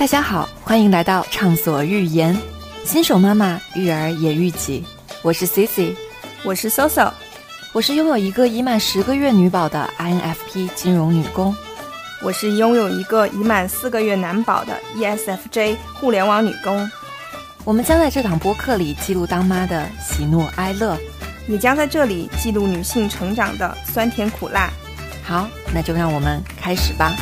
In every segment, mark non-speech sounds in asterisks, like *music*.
大家好，欢迎来到畅所欲言，新手妈妈育儿也育己。我是 Cici，我是 Soso，我是拥有一个已满十个月女宝的 INFP 金融女工，我是拥有一个已满四个月男宝的 ESFJ 互联网女工。我们将在这档播客里记录当妈的喜怒哀乐，也将在这里记录女性成长的酸甜苦辣。好，那就让我们开始吧。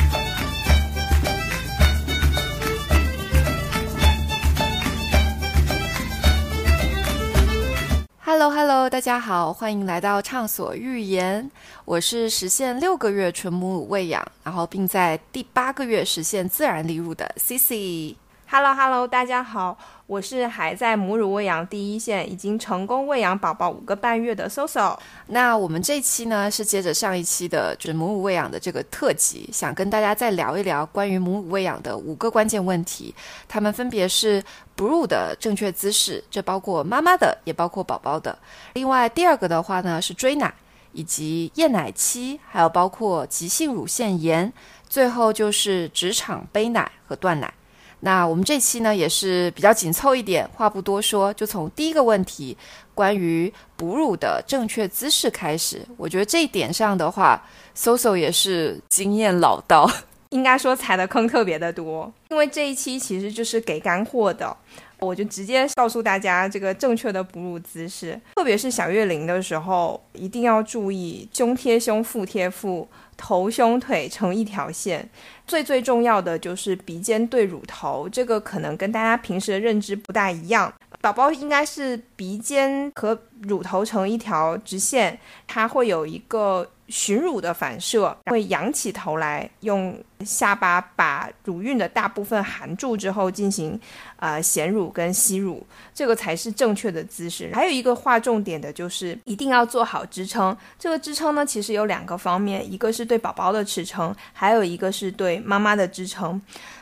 大家好，欢迎来到畅所欲言。我是实现六个月纯母乳喂养，然后并在第八个月实现自然离乳的 Cici。Hello Hello，大家好，我是还在母乳喂养第一线，已经成功喂养宝宝五个半月的 Soso。那我们这期呢是接着上一期的就是母乳喂养的这个特辑，想跟大家再聊一聊关于母乳喂养的五个关键问题，它们分别是哺乳的正确姿势，这包括妈妈的，也包括宝宝的。另外第二个的话呢是追奶，以及厌奶期，还有包括急性乳腺炎，最后就是职场背奶和断奶。那我们这期呢也是比较紧凑一点，话不多说，就从第一个问题，关于哺乳的正确姿势开始。我觉得这一点上的话，Soso 也是经验老道，应该说踩的坑特别的多。因为这一期其实就是给干货的，我就直接告诉大家这个正确的哺乳姿势，特别是小月龄的时候，一定要注意胸贴胸，腹贴腹。头胸腿成一条线，最最重要的就是鼻尖对乳头，这个可能跟大家平时的认知不大一样。宝宝应该是鼻尖和乳头成一条直线，它会有一个。寻乳的反射会仰起头来，用下巴把乳晕的大部分含住之后进行呃衔乳跟吸乳，这个才是正确的姿势。还有一个划重点的就是一定要做好支撑。这个支撑呢，其实有两个方面，一个是对宝宝的支撑，还有一个是对妈妈的支撑。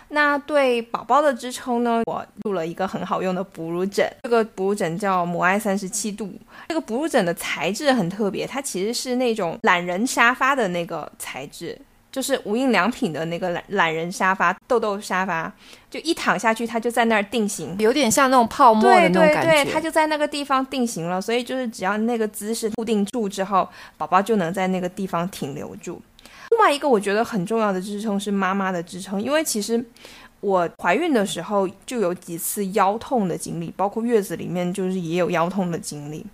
那对宝宝的支撑呢？我入了一个很好用的哺乳枕，这个哺乳枕叫母爱三十七度。这个哺乳枕的材质很特别，它其实是那种懒人沙发的那个材质，就是无印良品的那个懒懒人沙发、豆豆沙发，就一躺下去它就在那儿定型，有点像那种泡沫的那种感觉。对对对，它就在那个地方定型了，所以就是只要那个姿势固定住之后，宝宝就能在那个地方停留住。另外一个我觉得很重要的支撑是妈妈的支撑，因为其实我怀孕的时候就有几次腰痛的经历，包括月子里面就是也有腰痛的经历，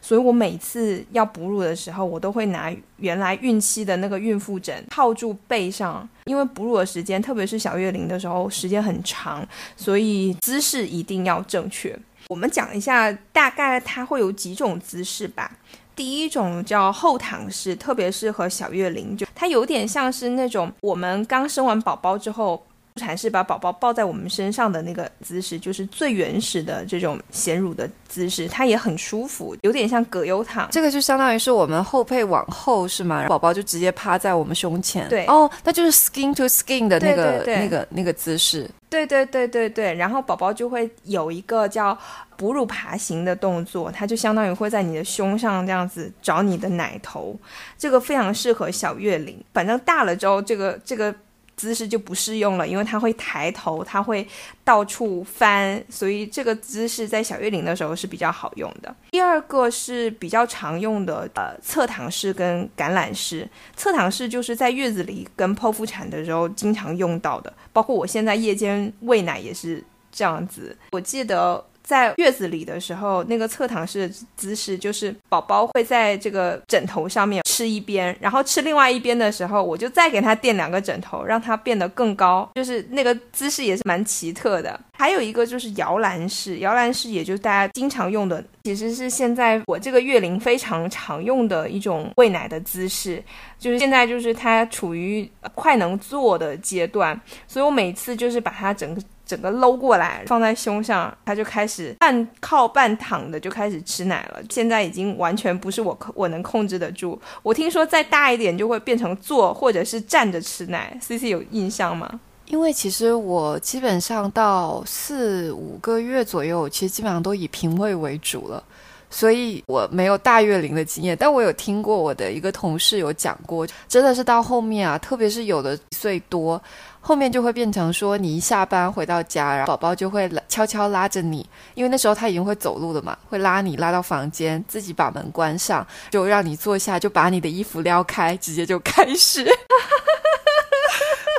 所以我每次要哺乳的时候，我都会拿原来孕期的那个孕妇枕套住背上，因为哺乳的时间，特别是小月龄的时候，时间很长，所以姿势一定要正确。我们讲一下大概它会有几种姿势吧。第一种叫后躺式，特别适合小月龄，就它有点像是那种我们刚生完宝宝之后，助产是把宝宝抱在我们身上的那个姿势，就是最原始的这种衔乳的姿势，它也很舒服，有点像葛优躺。这个就相当于是我们后背往后是吗？宝宝就直接趴在我们胸前。对，哦，那就是 skin to skin 的那个那个那个姿势。对对对对对，然后宝宝就会有一个叫哺乳爬行的动作，它就相当于会在你的胸上这样子找你的奶头，这个非常适合小月龄。反正大了之后，这个这个。姿势就不适用了，因为它会抬头，它会到处翻，所以这个姿势在小月龄的时候是比较好用的。第二个是比较常用的，呃，侧躺式跟橄榄式。侧躺式就是在月子里跟剖腹产的时候经常用到的，包括我现在夜间喂奶也是这样子。我记得。在月子里的时候，那个侧躺式的姿势就是宝宝会在这个枕头上面吃一边，然后吃另外一边的时候，我就再给他垫两个枕头，让他变得更高。就是那个姿势也是蛮奇特的。还有一个就是摇篮式，摇篮式也就是大家经常用的，其实是现在我这个月龄非常常用的一种喂奶的姿势。就是现在就是它处于快能坐的阶段，所以我每次就是把它整个。*laughs* 整个搂过来放在胸上，他就开始半靠半躺的就开始吃奶了。现在已经完全不是我我能控制得住。我听说再大一点就会变成坐或者是站着吃奶。C C 有印象吗？因为其实我基本上到四五个月左右，其实基本上都以平喂为主了。所以我没有大月龄的经验，但我有听过我的一个同事有讲过，真的是到后面啊，特别是有的岁多，后面就会变成说，你一下班回到家，然后宝宝就会悄悄拉着你，因为那时候他已经会走路了嘛，会拉你拉到房间，自己把门关上，就让你坐下，就把你的衣服撩开，直接就开始。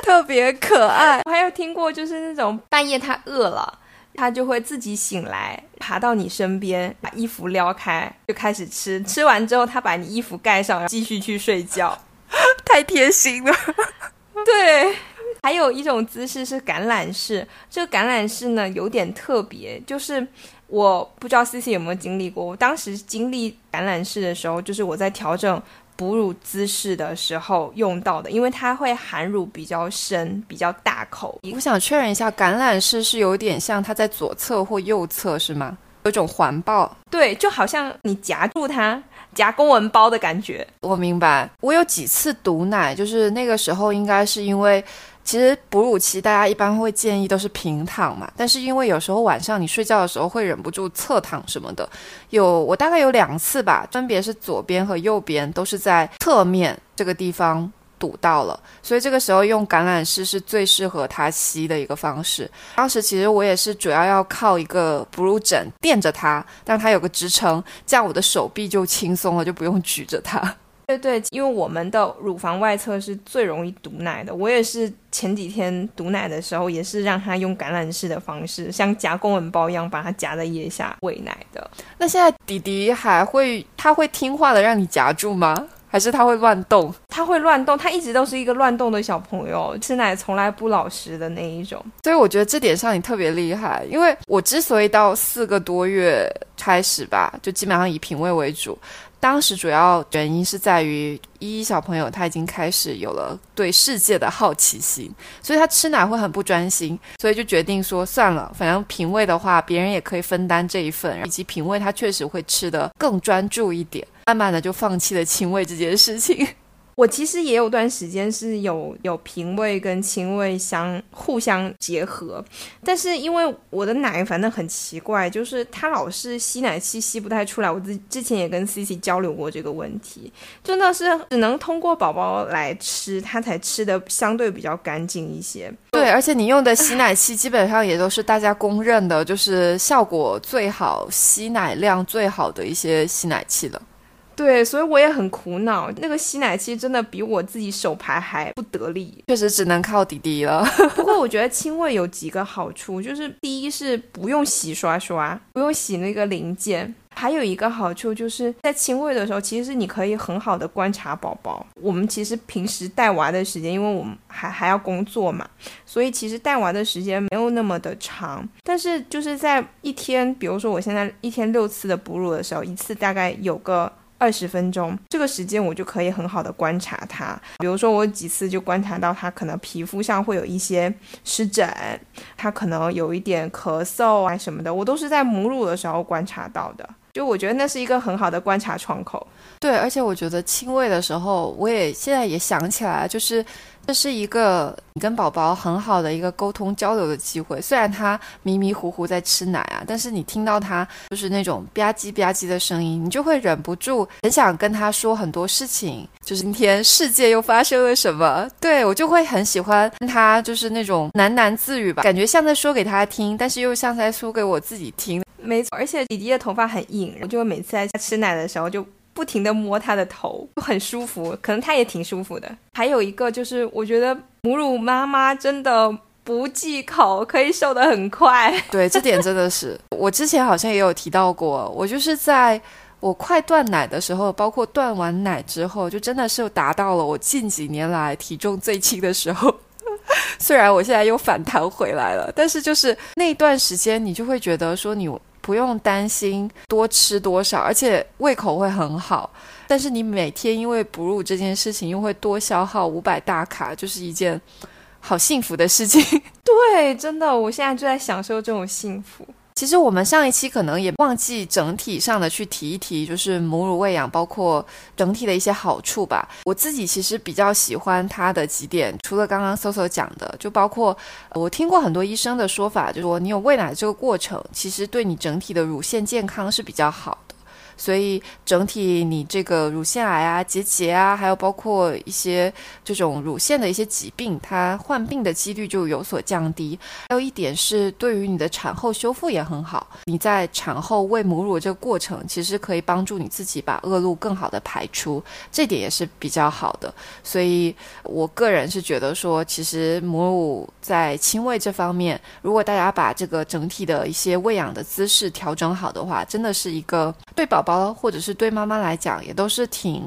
特别可爱，我还有听过，就是那种半夜他饿了，他就会自己醒来，爬到你身边，把衣服撩开，就开始吃。吃完之后，他把你衣服盖上，继续去睡觉，*laughs* 太贴心了。对，还有一种姿势是橄榄式，这个橄榄式呢有点特别，就是我不知道 C C 有没有经历过。我当时经历橄榄式的时候，就是我在调整。哺乳姿势的时候用到的，因为它会含乳比较深、比较大口。我想确认一下，橄榄式是有点像它在左侧或右侧是吗？有一种环抱，对，就好像你夹住它，夹公文包的感觉。我明白。我有几次堵奶，就是那个时候应该是因为。其实哺乳期大家一般会建议都是平躺嘛，但是因为有时候晚上你睡觉的时候会忍不住侧躺什么的，有我大概有两次吧，分别是左边和右边都是在侧面这个地方堵到了，所以这个时候用橄榄式是最适合它吸的一个方式。当时其实我也是主要要靠一个哺乳枕垫着它，让它有个支撑，这样我的手臂就轻松了，就不用举着它。对对，因为我们的乳房外侧是最容易堵奶的。我也是前几天堵奶的时候，也是让他用橄榄式的方式，像夹公文包一样，把它夹在腋下喂奶的。那现在弟弟还会，他会听话的让你夹住吗？还是他会乱动？他会乱动，他一直都是一个乱动的小朋友，吃奶从来不老实的那一种。所以我觉得这点上你特别厉害，因为我之所以到四个多月开始吧，就基本上以品味为主。当时主要原因是在于依依小朋友他已经开始有了对世界的好奇心，所以他吃奶会很不专心，所以就决定说算了，反正品味的话别人也可以分担这一份，以及品味他确实会吃得更专注一点，慢慢的就放弃了 *laughs* 亲喂这件事情。我其实也有段时间是有有平胃跟清胃相互相结合，但是因为我的奶反正很奇怪，就是它老是吸奶器吸不太出来。我之之前也跟 C C 交流过这个问题，真的是只能通过宝宝来吃，它才吃的相对比较干净一些。对，而且你用的吸奶器基本上也都是大家公认的，就是效果最好、吸奶量最好的一些吸奶器了。对，所以我也很苦恼。那个吸奶器真的比我自己手排还不得力，确实只能靠弟弟了。*laughs* 不过我觉得亲喂有几个好处，就是第一是不用洗刷刷，不用洗那个零件；还有一个好处就是在亲喂的时候，其实你可以很好的观察宝宝。我们其实平时带娃的时间，因为我们还还要工作嘛，所以其实带娃的时间没有那么的长。但是就是在一天，比如说我现在一天六次的哺乳的时候，一次大概有个。二十分钟这个时间，我就可以很好的观察他。比如说，我几次就观察到他可能皮肤上会有一些湿疹，他可能有一点咳嗽啊什么的，我都是在母乳的时候观察到的。就我觉得那是一个很好的观察窗口。对，而且我觉得亲喂的时候，我也现在也想起来，就是这是一个你跟宝宝很好的一个沟通交流的机会。虽然他迷迷糊糊在吃奶啊，但是你听到他就是那种吧唧吧唧的声音，你就会忍不住很想跟他说很多事情。就是今天世界又发生了什么？对我就会很喜欢他，就是那种喃喃自语吧，感觉像在说给他听，但是又像在说给我自己听。没错，而且弟弟的头发很硬，我就每次在吃奶的时候就不停的摸他的头，就很舒服，可能他也挺舒服的。还有一个就是，我觉得母乳妈妈真的不忌口，可以瘦得很快。*laughs* 对，这点真的是，我之前好像也有提到过，我就是在我快断奶的时候，包括断完奶之后，就真的是达到了我近几年来体重最轻的时候。*laughs* 虽然我现在又反弹回来了，但是就是那段时间，你就会觉得说你。不用担心多吃多少，而且胃口会很好。但是你每天因为哺乳这件事情又会多消耗五百大卡，就是一件好幸福的事情。*laughs* 对，真的，我现在就在享受这种幸福。其实我们上一期可能也忘记整体上的去提一提，就是母乳喂养，包括整体的一些好处吧。我自己其实比较喜欢它的几点，除了刚刚搜搜讲的，就包括我听过很多医生的说法，就说你有喂奶这个过程，其实对你整体的乳腺健康是比较好的。所以整体你这个乳腺癌啊、结节啊，还有包括一些这种乳腺的一些疾病，它患病的几率就有所降低。还有一点是，对于你的产后修复也很好。你在产后喂母乳这个过程，其实可以帮助你自己把恶露更好的排出，这点也是比较好的。所以我个人是觉得说，其实母乳在亲喂这方面，如果大家把这个整体的一些喂养的姿势调整好的话，真的是一个对宝宝或者是对妈妈来讲，也都是挺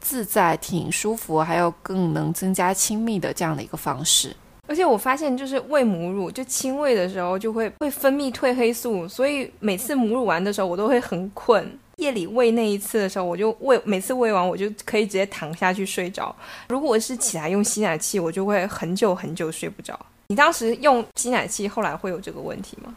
自在、挺舒服，还有更能增加亲密的这样的一个方式。而且我发现，就是喂母乳，就亲喂的时候就会会分泌褪黑素，所以每次母乳完的时候，我都会很困。夜里喂那一次的时候，我就喂，每次喂完我就可以直接躺下去睡着。如果是起来用吸奶器，我就会很久很久睡不着。你当时用吸奶器，后来会有这个问题吗？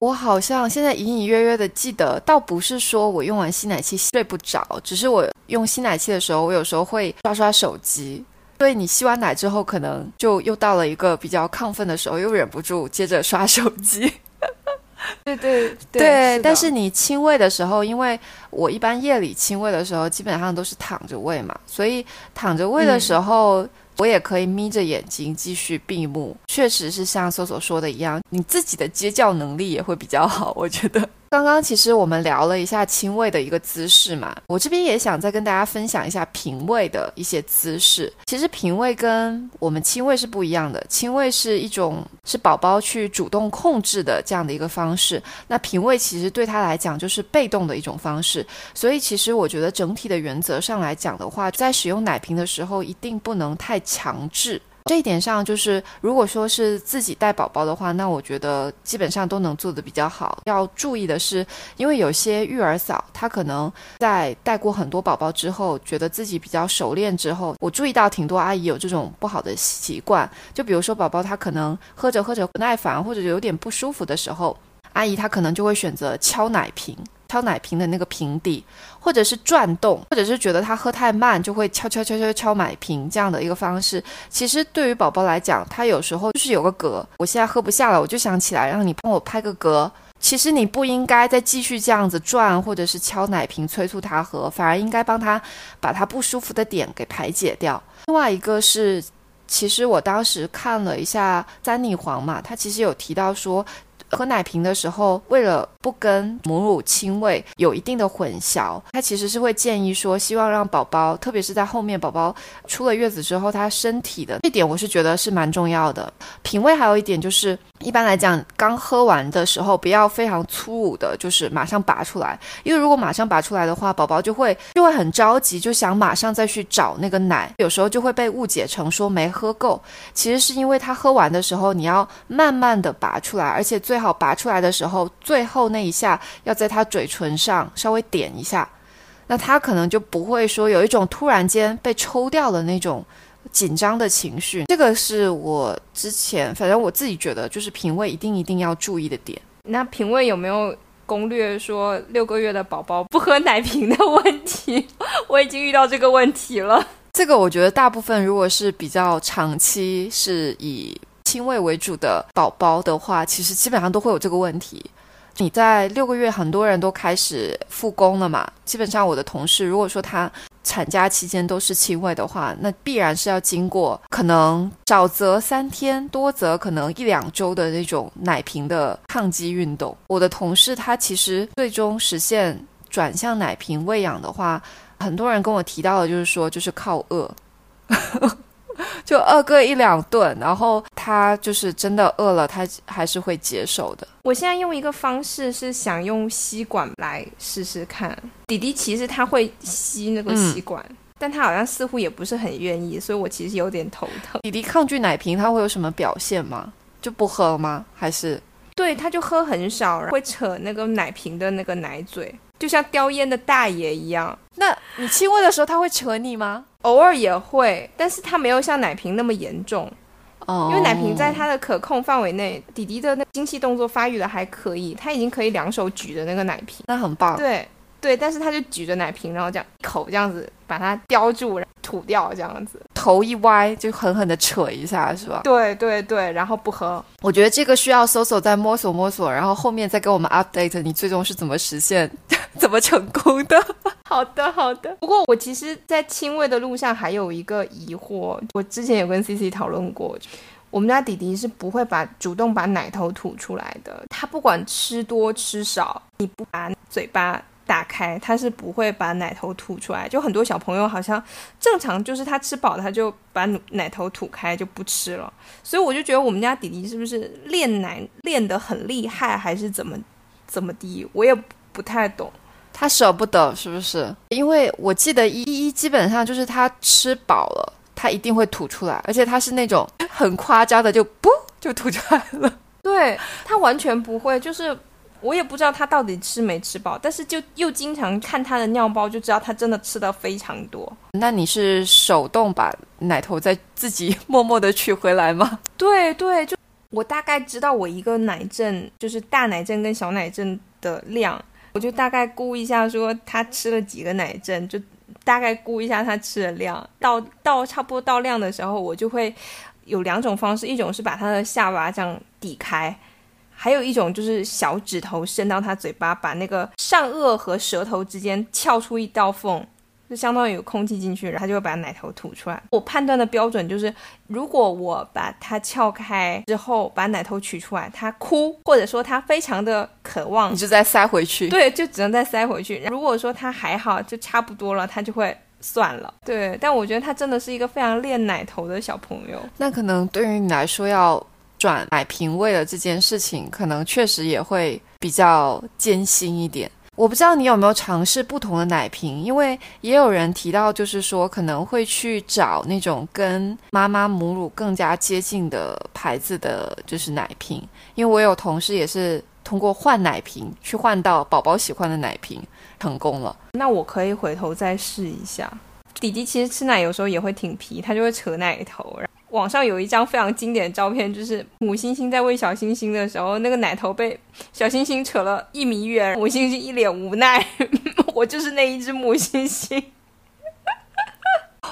我好像现在隐隐约约的记得，倒不是说我用完吸奶器睡不着，只是我用吸奶器的时候，我有时候会刷刷手机。所以你吸完奶之后，可能就又到了一个比较亢奋的时候，又忍不住接着刷手机。对对对，但是你亲喂的时候，因为我一般夜里亲喂的时候，基本上都是躺着喂嘛，所以躺着喂的时候。我也可以眯着眼睛继续闭目，确实是像搜索说的一样，你自己的接觉能力也会比较好。我觉得刚刚其实我们聊了一下亲喂的一个姿势嘛，我这边也想再跟大家分享一下平喂的一些姿势。其实平喂跟我们亲喂是不一样的，亲喂是一种是宝宝去主动控制的这样的一个方式，那平喂其实对他来讲就是被动的一种方式。所以其实我觉得整体的原则上来讲的话，在使用奶瓶的时候一定不能太。强制这一点上，就是如果说是自己带宝宝的话，那我觉得基本上都能做的比较好。要注意的是，因为有些育儿嫂，她可能在带过很多宝宝之后，觉得自己比较熟练之后，我注意到挺多阿姨有这种不好的习惯。就比如说宝宝他可能喝着喝着不耐烦或者有点不舒服的时候，阿姨她可能就会选择敲奶瓶。敲奶瓶的那个瓶底，或者是转动，或者是觉得他喝太慢，就会敲敲敲敲敲奶瓶这样的一个方式。其实对于宝宝来讲，他有时候就是有个嗝，我现在喝不下了，我就想起来让你帮我拍个嗝。其实你不应该再继续这样子转，或者是敲奶瓶催促他喝，反而应该帮他把他不舒服的点给排解掉。另外一个是，其实我当时看了一下三逆黄嘛，他其实有提到说。喝奶瓶的时候，为了不跟母乳亲喂有一定的混淆，他其实是会建议说，希望让宝宝，特别是在后面宝宝出了月子之后，他身体的这点，我是觉得是蛮重要的。品味还有一点就是，一般来讲，刚喝完的时候不要非常粗鲁的，就是马上拔出来，因为如果马上拔出来的话，宝宝就会就会很着急，就想马上再去找那个奶，有时候就会被误解成说没喝够，其实是因为他喝完的时候，你要慢慢的拔出来，而且最好拔出来的时候，最后那一下要在他嘴唇上稍微点一下，那他可能就不会说有一种突然间被抽掉的那种紧张的情绪。这个是我之前，反正我自己觉得就是品味一定一定要注意的点。那品味有没有攻略说六个月的宝宝不喝奶瓶的问题？*laughs* 我已经遇到这个问题了。这个我觉得大部分如果是比较长期是以。亲喂为主的宝宝的话，其实基本上都会有这个问题。你在六个月，很多人都开始复工了嘛。基本上我的同事，如果说他产假期间都是亲喂的话，那必然是要经过可能少则三天，多则可能一两周的那种奶瓶的抗击运动。我的同事他其实最终实现转向奶瓶喂养的话，很多人跟我提到的就是说，就是靠饿。*laughs* 就饿个一两顿，然后他就是真的饿了，他还是会接受的。我现在用一个方式是想用吸管来试试看。弟弟其实他会吸那个吸管，但他好像似乎也不是很愿意，所以我其实有点头疼。弟弟抗拒奶瓶，他会有什么表现吗？就不喝吗？还是？对，他就喝很少，会扯那个奶瓶的那个奶嘴，就像叼烟的大爷一样。那你亲喂的时候，他会扯你吗？偶尔也会，但是它没有像奶瓶那么严重，哦，因为奶瓶在它的可控范围内，弟弟的那精细动作发育的还可以，他已经可以两手举着那个奶瓶，那很棒。对对，但是他就举着奶瓶，然后这样一口这样子把它叼住，然后吐掉这样子，头一歪就狠狠的扯一下，是吧？对对对，然后不喝。我觉得这个需要搜索再摸索摸索，然后后面再给我们 update，你最终是怎么实现怎么成功的？好的，好的。不过我其实，在亲喂的路上还有一个疑惑，我之前有跟 C C 讨论过，我们家弟弟是不会把主动把奶头吐出来的，他不管吃多吃少，你不把嘴巴。打开，他是不会把奶头吐出来。就很多小朋友好像正常，就是他吃饱，他就把奶头吐开就不吃了。所以我就觉得我们家弟弟是不是练奶练得很厉害，还是怎么怎么的？我也不太懂。他舍不得是不是？因为我记得依依基本上就是他吃饱了，他一定会吐出来，而且他是那种很夸张的，就不就吐出来了。*laughs* 对他完全不会，就是。我也不知道他到底吃没吃饱，但是就又经常看他的尿包，就知道他真的吃的非常多。那你是手动把奶头再自己默默的取回来吗？*laughs* 对对，就我大概知道我一个奶阵就是大奶阵跟小奶阵的量，我就大概估一下，说他吃了几个奶阵，就大概估一下他吃的量。到到差不多到量的时候，我就会有两种方式，一种是把他的下巴这样抵开。还有一种就是小指头伸到他嘴巴，把那个上颚和舌头之间撬出一道缝，就相当于有空气进去，然后他就会把奶头吐出来。我判断的标准就是，如果我把它撬开之后，把奶头取出来，他哭，或者说他非常的渴望，你就再塞回去。对，就只能再塞回去。如果说他还好，就差不多了，他就会算了。对，但我觉得他真的是一个非常练奶头的小朋友。那可能对于你来说要。转奶瓶喂的这件事情，可能确实也会比较艰辛一点。我不知道你有没有尝试不同的奶瓶，因为也有人提到，就是说可能会去找那种跟妈妈母乳更加接近的牌子的，就是奶瓶。因为我有同事也是通过换奶瓶去换到宝宝喜欢的奶瓶，成功了。那我可以回头再试一下。弟弟其实吃奶有时候也会挺皮，他就会扯奶头。网上有一张非常经典的照片，就是母猩猩在喂小猩猩的时候，那个奶头被小猩猩扯了一米远，母猩猩一脸无奈。*laughs* 我就是那一只母猩猩。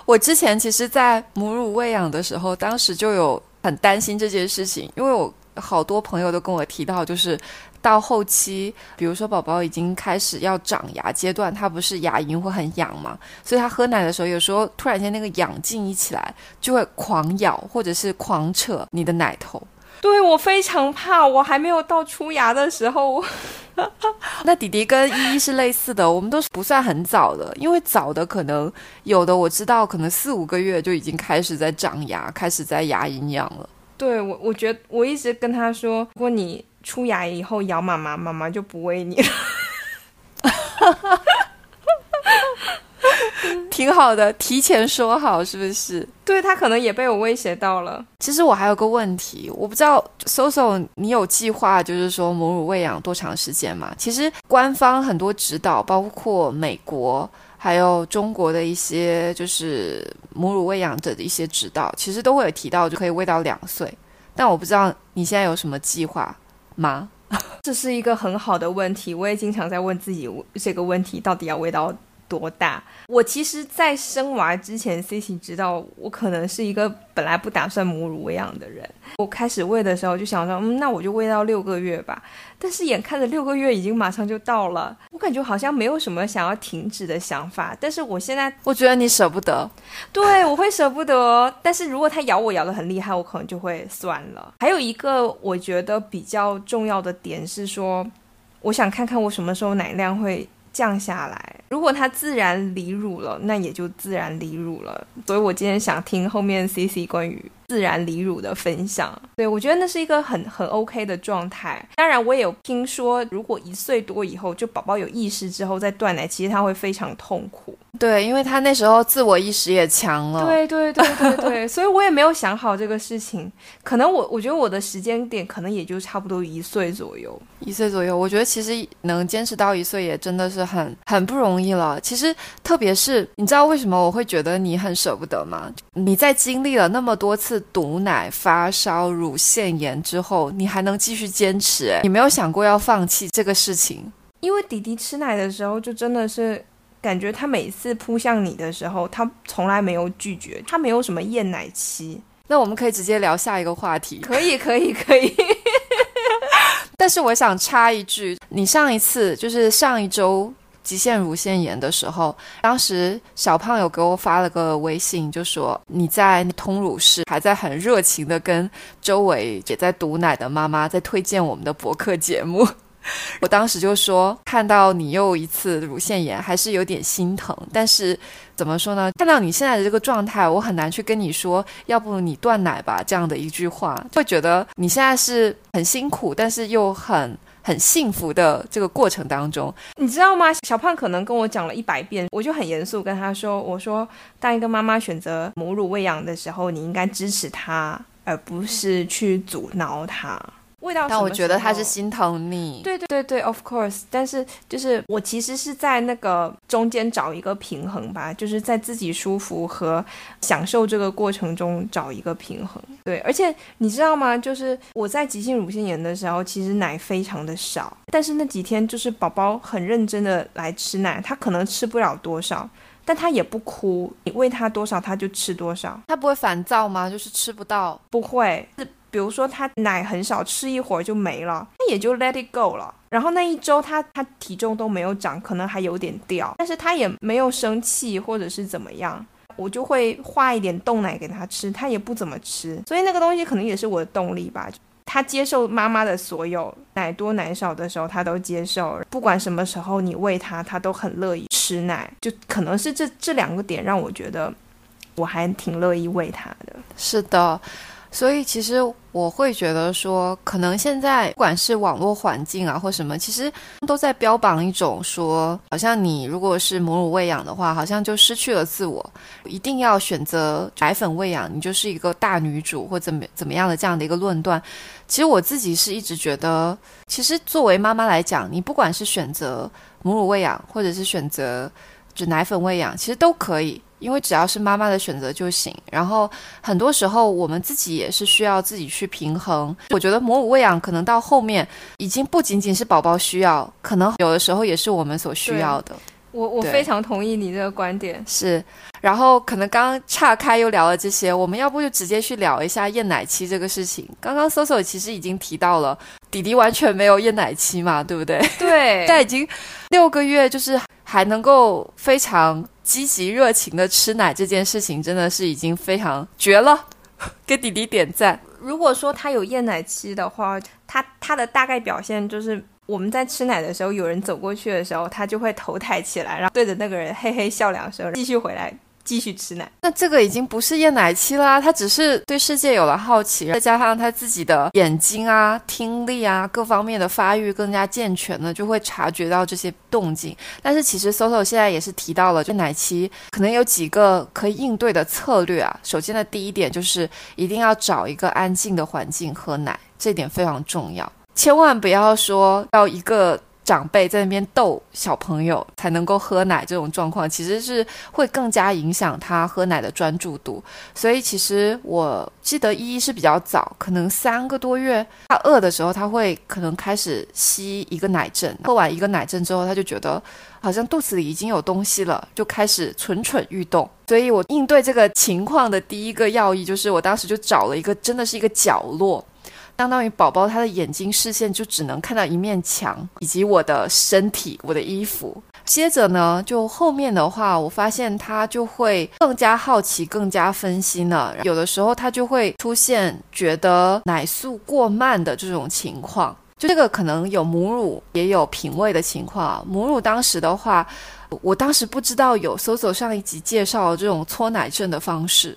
我之前其实，在母乳喂养的时候，当时就有很担心这件事情，因为我好多朋友都跟我提到，就是。到后期，比如说宝宝已经开始要长牙阶段，他不是牙龈会很痒嘛，所以他喝奶的时候，有时候突然间那个痒劲一起来，就会狂咬或者是狂扯你的奶头。对我非常怕，我还没有到出牙的时候。*laughs* 那弟弟跟依依是类似的，我们都是不算很早的，因为早的可能有的我知道，可能四五个月就已经开始在长牙，开始在牙龈痒了。对我，我觉得我一直跟他说，如果你。出牙以后咬妈妈，妈妈就不喂你了。*laughs* 挺好的，提前说好是不是？*laughs* 对他可能也被我威胁到了。其实我还有个问题，我不知道 Soso，你有计划就是说母乳喂养多长时间吗？其实官方很多指导，包括美国还有中国的一些就是母乳喂养者的一些指导，其实都会有提到就可以喂到两岁。但我不知道你现在有什么计划。吗？*laughs* 这是一个很好的问题，我也经常在问自己这个问题：到底要喂到多大？我其实，在生娃之前，C C 知道我可能是一个本来不打算母乳喂养的人。我开始喂的时候就想说，嗯，那我就喂到六个月吧。但是眼看着六个月已经马上就到了，我感觉好像没有什么想要停止的想法。但是我现在，我觉得你舍不得，对我会舍不得。但是如果它咬我咬得很厉害，我可能就会算了。还有一个我觉得比较重要的点是说，我想看看我什么时候奶量会降下来。如果它自然离乳了，那也就自然离乳了。所以我今天想听后面 C C 关于。自然离乳的分享，对我觉得那是一个很很 OK 的状态。当然，我也有听说，如果一岁多以后，就宝宝有意识之后再断奶，其实他会非常痛苦。对，因为他那时候自我意识也强了。对对对对对，*laughs* 所以我也没有想好这个事情。可能我我觉得我的时间点可能也就差不多一岁左右。一岁左右，我觉得其实能坚持到一岁也真的是很很不容易了。其实，特别是你知道为什么我会觉得你很舍不得吗？你在经历了那么多次。堵奶、发烧、乳腺炎之后，你还能继续坚持？哎，你没有想过要放弃这个事情？因为弟弟吃奶的时候，就真的是感觉他每次扑向你的时候，他从来没有拒绝，他没有什么厌奶期。那我们可以直接聊下一个话题。可以，可以，可以。*laughs* 但是我想插一句，你上一次就是上一周极限乳腺炎的时候，当时小胖有给我发了个微信，就说你在通乳室还在很热情的跟周围也在堵奶的妈妈在推荐我们的博客节目。*laughs* 我当时就说，看到你又一次乳腺炎，还是有点心疼。但是怎么说呢？看到你现在的这个状态，我很难去跟你说，要不你断奶吧这样的一句话，会觉得你现在是很辛苦，但是又很很幸福的这个过程当中，你知道吗？小胖可能跟我讲了一百遍，我就很严肃跟他说：“我说，当一个妈妈选择母乳喂养的时候，你应该支持她，而不是去阻挠她。”味道，但我觉得他是心疼你。对对对对，of course。但是就是我其实是在那个中间找一个平衡吧，就是在自己舒服和享受这个过程中找一个平衡。对，而且你知道吗？就是我在急性乳腺炎的时候，其实奶非常的少，但是那几天就是宝宝很认真的来吃奶，他可能吃不了多少，但他也不哭，你喂他多少他就吃多少。他不会烦躁吗？就是吃不到，不会。比如说他奶很少，吃一会儿就没了，他也就 let it go 了。然后那一周他他体重都没有长，可能还有点掉，但是他也没有生气或者是怎么样。我就会化一点冻奶给他吃，他也不怎么吃，所以那个东西可能也是我的动力吧。他接受妈妈的所有奶多奶少的时候，他都接受，不管什么时候你喂他，他都很乐意吃奶。就可能是这这两个点让我觉得我还挺乐意喂他的。是的。所以其实我会觉得说，可能现在不管是网络环境啊，或什么，其实都在标榜一种说，好像你如果是母乳喂养的话，好像就失去了自我，一定要选择奶粉喂养，你就是一个大女主或怎么怎么样的这样的一个论断。其实我自己是一直觉得，其实作为妈妈来讲，你不管是选择母乳喂养，或者是选择就奶粉喂养，其实都可以。因为只要是妈妈的选择就行，然后很多时候我们自己也是需要自己去平衡。我觉得母乳喂养可能到后面已经不仅仅是宝宝需要，可能有的时候也是我们所需要的。我我非常同意你这个观点。是，然后可能刚刚岔开又聊了这些，我们要不就直接去聊一下厌奶期这个事情。刚刚 Soso 其实已经提到了，弟弟完全没有厌奶期嘛，对不对？对，*laughs* 但已经六个月，就是还能够非常。积极热情的吃奶这件事情真的是已经非常绝了，*laughs* 给弟弟点赞。如果说他有厌奶期的话，他他的大概表现就是我们在吃奶的时候，有人走过去的时候，他就会头抬起来，然后对着那个人嘿嘿笑两声，继续回来。继续吃奶，那这个已经不是厌奶期啦，他只是对世界有了好奇，再加上他自己的眼睛啊、听力啊各方面的发育更加健全了，就会察觉到这些动静。但是其实 Soso 现在也是提到了，就奶期可能有几个可以应对的策略啊。首先的第一点就是一定要找一个安静的环境喝奶，这点非常重要，千万不要说要一个。长辈在那边逗小朋友才能够喝奶，这种状况其实是会更加影响他喝奶的专注度。所以其实我记得依依是比较早，可能三个多月，他饿的时候他会可能开始吸一个奶阵，喝完一个奶阵之后，他就觉得好像肚子里已经有东西了，就开始蠢蠢欲动。所以我应对这个情况的第一个要义就是，我当时就找了一个真的是一个角落。相当于宝宝他的眼睛视线就只能看到一面墙，以及我的身体、我的衣服。接着呢，就后面的话，我发现他就会更加好奇、更加分心了。有的时候他就会出现觉得奶速过慢的这种情况。就这个可能有母乳也有品味的情况。母乳当时的话，我当时不知道有搜索上一集介绍这种搓奶症的方式。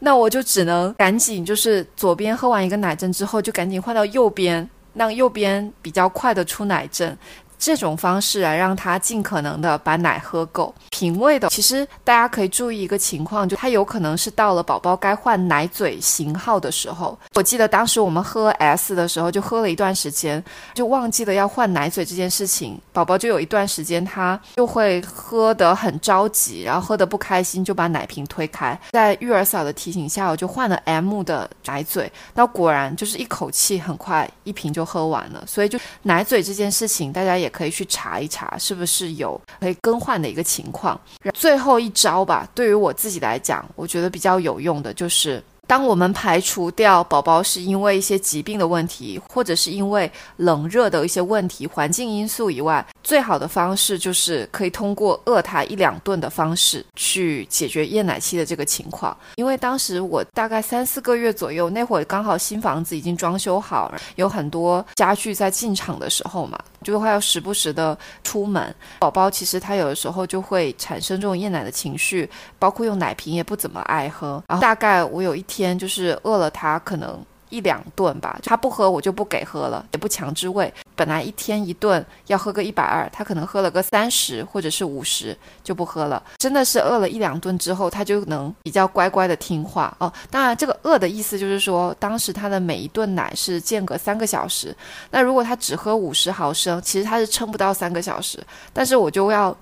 那我就只能赶紧，就是左边喝完一个奶阵之后，就赶紧换到右边，让右边比较快的出奶阵。这种方式啊，让他尽可能的把奶喝够。品味的，其实大家可以注意一个情况，就他有可能是到了宝宝该换奶嘴型号的时候。我记得当时我们喝 S 的时候，就喝了一段时间，就忘记了要换奶嘴这件事情。宝宝就有一段时间，他就会喝得很着急，然后喝得不开心，就把奶瓶推开。在育儿嫂的提醒下，我就换了 M 的奶嘴。那果然就是一口气很快一瓶就喝完了。所以就奶嘴这件事情，大家也。可以去查一查，是不是有可以更换的一个情况。最后一招吧，对于我自己来讲，我觉得比较有用的就是当我们排除掉宝宝是因为一些疾病的问题，或者是因为冷热的一些问题、环境因素以外，最好的方式就是可以通过饿他一两顿的方式去解决厌奶期的这个情况。因为当时我大概三四个月左右，那会儿刚好新房子已经装修好，有很多家具在进场的时候嘛，就会要时不时的出门。宝宝其实他有的时候就会产生这种厌奶的情绪，包括用奶瓶也不怎么爱喝。然后大概我有一天。就是饿了，他可能一两顿吧，他不喝我就不给喝了，也不强制喂。本来一天一顿要喝个一百二，他可能喝了个三十或者是五十就不喝了。真的是饿了一两顿之后，他就能比较乖乖的听话哦。当然，这个饿的意思就是说，当时他的每一顿奶是间隔三个小时。那如果他只喝五十毫升，其实他是撑不到三个小时。但是我就要。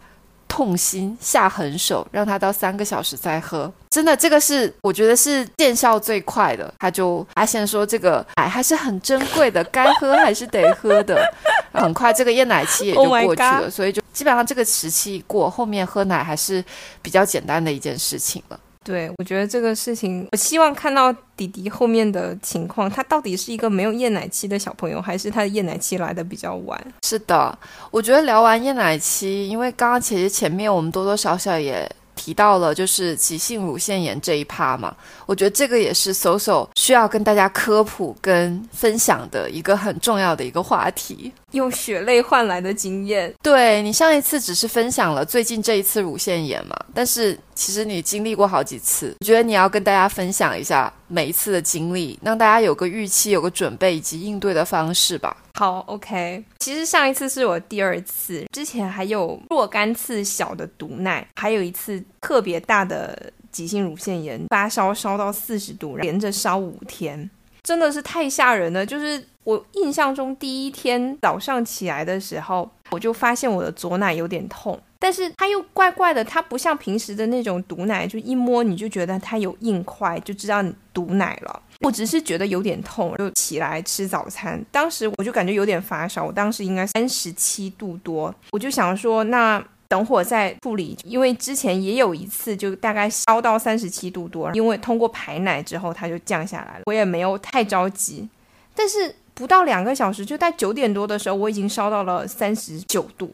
痛心下狠手，让他到三个小时再喝。真的，这个是我觉得是见效最快的。他就发现说，这个奶还是很珍贵的，该喝还是得喝的。*laughs* 很快，这个厌奶期也就过去了，所以就基本上这个时期过，后面喝奶还是比较简单的一件事情了。对，我觉得这个事情，我希望看到弟弟后面的情况，他到底是一个没有厌奶期的小朋友，还是他的厌奶期来的比较晚？是的，我觉得聊完厌奶期，因为刚刚其实前面我们多多少少也。提到了就是急性乳腺炎这一趴嘛，我觉得这个也是 SOSO 需要跟大家科普跟分享的一个很重要的一个话题，用血泪换来的经验。对你上一次只是分享了最近这一次乳腺炎嘛，但是其实你经历过好几次，我觉得你要跟大家分享一下每一次的经历，让大家有个预期、有个准备以及应对的方式吧。好，OK。其实上一次是我第二次，之前还有若干次小的毒奶，还有一次特别大的急性乳腺炎，发烧烧到四十度，连着烧五天，真的是太吓人了。就是我印象中第一天早上起来的时候，我就发现我的左奶有点痛，但是它又怪怪的，它不像平时的那种毒奶，就一摸你就觉得它有硬块，就知道你毒奶了。我只是觉得有点痛，就起来吃早餐。当时我就感觉有点发烧，我当时应该三十七度多，我就想说，那等会再处理，因为之前也有一次就大概烧到三十七度多，因为通过排奶之后它就降下来了，我也没有太着急。但是不到两个小时，就在九点多的时候，我已经烧到了三十九度。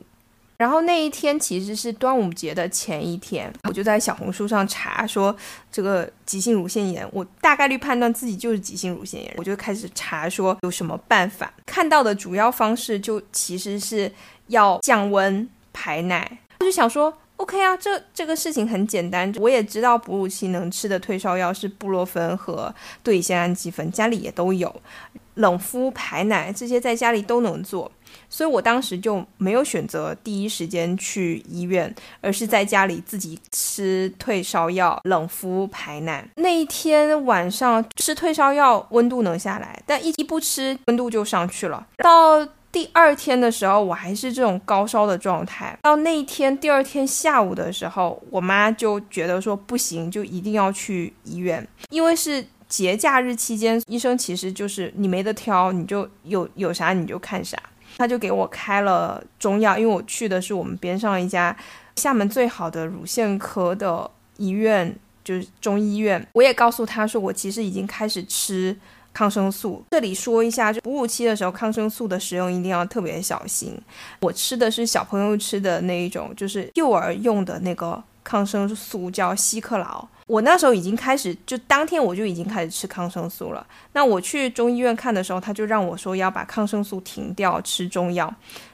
然后那一天其实是端午节的前一天，我就在小红书上查说这个急性乳腺炎，我大概率判断自己就是急性乳腺炎，我就开始查说有什么办法。看到的主要方式就其实是要降温排奶，我就想说 OK 啊，这这个事情很简单，我也知道哺乳期能吃的退烧药是布洛芬和对乙酰氨基酚，家里也都有，冷敷排奶这些在家里都能做。所以我当时就没有选择第一时间去医院，而是在家里自己吃退烧药、冷敷排奶。那一天晚上吃退烧药，温度能下来，但一一不吃，温度就上去了。到第二天的时候，我还是这种高烧的状态。到那一天第二天下午的时候，我妈就觉得说不行，就一定要去医院，因为是节假日期间，医生其实就是你没得挑，你就有有啥你就看啥。他就给我开了中药，因为我去的是我们边上一家厦门最好的乳腺科的医院，就是中医院。我也告诉他说，我其实已经开始吃抗生素。这里说一下，就哺乳期的时候，抗生素的使用一定要特别小心。我吃的是小朋友吃的那一种，就是幼儿用的那个抗生素，叫西克劳。我那时候已经开始，就当天我就已经开始吃抗生素了。那我去中医院看的时候，他就让我说要把抗生素停掉，吃中药。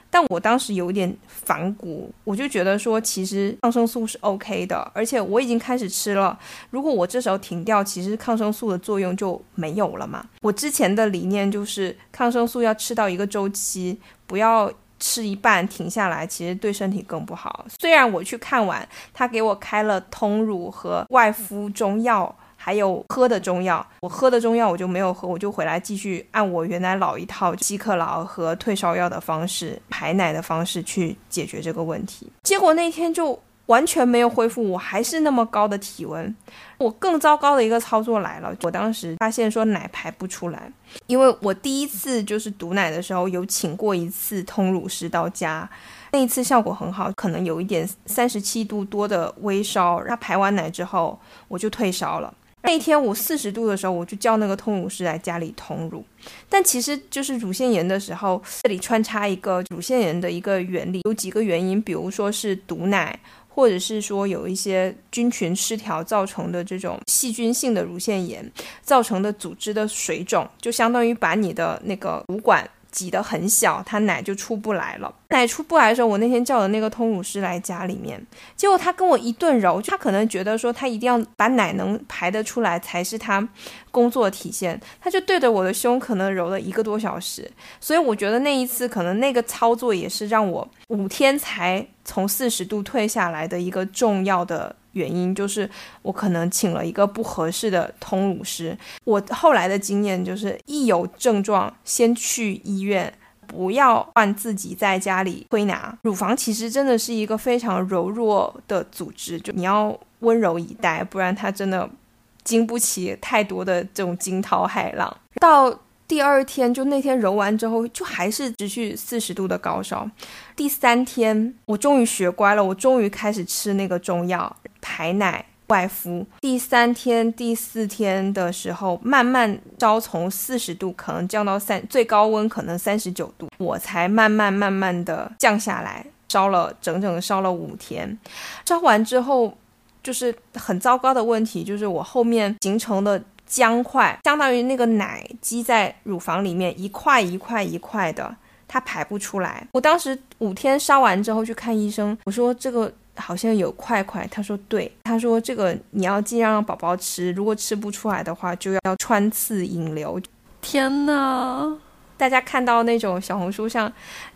但我当时有点反骨，我就觉得说，其实抗生素是 OK 的，而且我已经开始吃了。如果我这时候停掉，其实抗生素的作用就没有了嘛。我之前的理念就是抗生素要吃到一个周期，不要。吃一半停下来，其实对身体更不好。虽然我去看完，他给我开了通乳和外敷中药，还有喝的中药。我喝的中药我就没有喝，我就回来继续按我原来老一套西克劳和退烧药的方式排奶的方式去解决这个问题。结果那天就。完全没有恢复，我还是那么高的体温。我更糟糕的一个操作来了，我当时发现说奶排不出来，因为我第一次就是堵奶的时候有请过一次通乳师到家，那一次效果很好，可能有一点三十七度多的微烧。他排完奶之后我就退烧了。那一天我四十度的时候，我就叫那个通乳师来家里通乳。但其实就是乳腺炎的时候，这里穿插一个乳腺炎的一个原理，有几个原因，比如说是堵奶，或者是说有一些菌群失调造成的这种细菌性的乳腺炎造成的组织的水肿，就相当于把你的那个乳管。挤得很小，他奶就出不来了。奶出不来的时候，我那天叫的那个通乳师来家里面，结果他跟我一顿揉，他可能觉得说他一定要把奶能排得出来才是他工作体现，他就对着我的胸可能揉了一个多小时。所以我觉得那一次可能那个操作也是让我五天才从四十度退下来的一个重要的。原因就是我可能请了一个不合适的通乳师。我后来的经验就是，一有症状先去医院，不要换自己在家里推拿。乳房其实真的是一个非常柔弱的组织，就你要温柔以待，不然它真的经不起太多的这种惊涛骇浪。到第二天，就那天揉完之后，就还是持续四十度的高烧。第三天，我终于学乖了，我终于开始吃那个中药排奶外敷。第三天、第四天的时候，慢慢烧从四十度可能降到三，最高温可能三十九度，我才慢慢慢慢的降下来。烧了整整烧了五天，烧完之后，就是很糟糕的问题，就是我后面形成的。浆块相当于那个奶积在乳房里面，一块一块一块的，它排不出来。我当时五天烧完之后去看医生，我说这个好像有块块，他说对，他说这个你要尽量让宝宝吃，如果吃不出来的话，就要穿刺引流。天呐！大家看到那种小红书上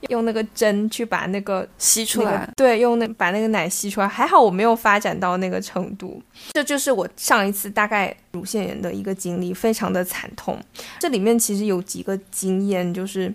用那个针去把那个吸出来，对，用那把那个奶吸出来，还好我没有发展到那个程度。这就是我上一次大概乳腺炎的一个经历，非常的惨痛。这里面其实有几个经验，就是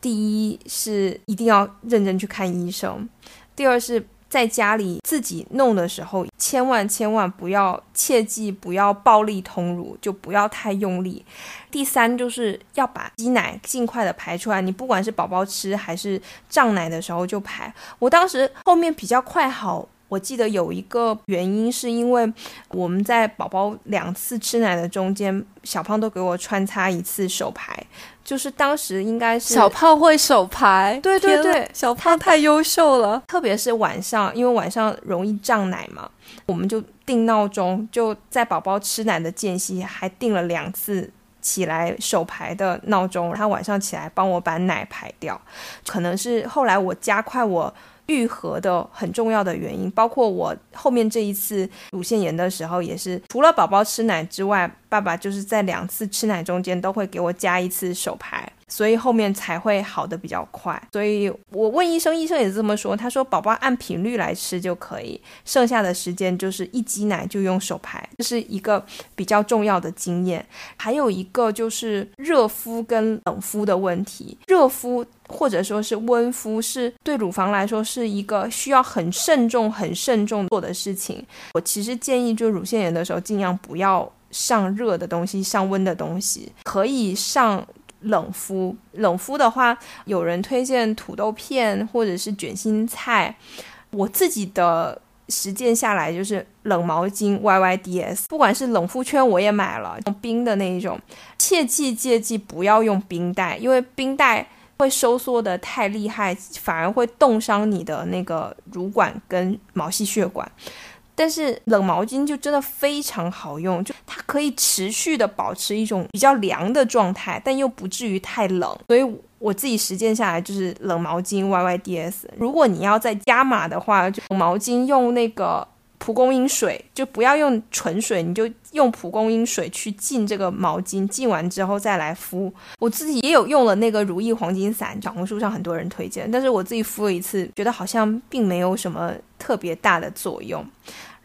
第一是一定要认真去看医生，第二是。在家里自己弄的时候，千万千万不要，切记不要暴力通乳，就不要太用力。第三就是要把积奶尽快的排出来，你不管是宝宝吃还是胀奶的时候就排。我当时后面比较快好。我记得有一个原因，是因为我们在宝宝两次吃奶的中间，小胖都给我穿插一次手排，就是当时应该是小胖会手排，对对对，小胖太优秀了，特别是晚上，因为晚上容易胀奶嘛，我们就定闹钟，就在宝宝吃奶的间隙还定了两次起来手排的闹钟，他晚上起来帮我把奶排掉，可能是后来我加快我。愈合的很重要的原因，包括我后面这一次乳腺炎的时候，也是除了宝宝吃奶之外，爸爸就是在两次吃奶中间都会给我加一次手牌。所以后面才会好的比较快。所以我问医生，医生也是这么说。他说宝宝按频率来吃就可以，剩下的时间就是一挤奶就用手排，这是一个比较重要的经验。还有一个就是热敷跟冷敷的问题。热敷或者说是温敷，是对乳房来说是一个需要很慎重、很慎重做的事情。我其实建议，就乳腺炎的时候，尽量不要上热的东西，上温的东西，可以上。冷敷，冷敷的话，有人推荐土豆片或者是卷心菜。我自己的实践下来就是冷毛巾 Y Y D S，不管是冷敷圈我也买了，用冰的那一种。切记切记不要用冰袋，因为冰袋会收缩的太厉害，反而会冻伤你的那个乳管跟毛细血管。但是冷毛巾就真的非常好用，就可以持续的保持一种比较凉的状态，但又不至于太冷。所以我自己实践下来就是冷毛巾 Y Y D S。如果你要再加码的话，就毛巾用那个蒲公英水，就不要用纯水，你就用蒲公英水去浸这个毛巾，浸完之后再来敷。我自己也有用了那个如意黄金伞，小红书上很多人推荐，但是我自己敷了一次，觉得好像并没有什么特别大的作用。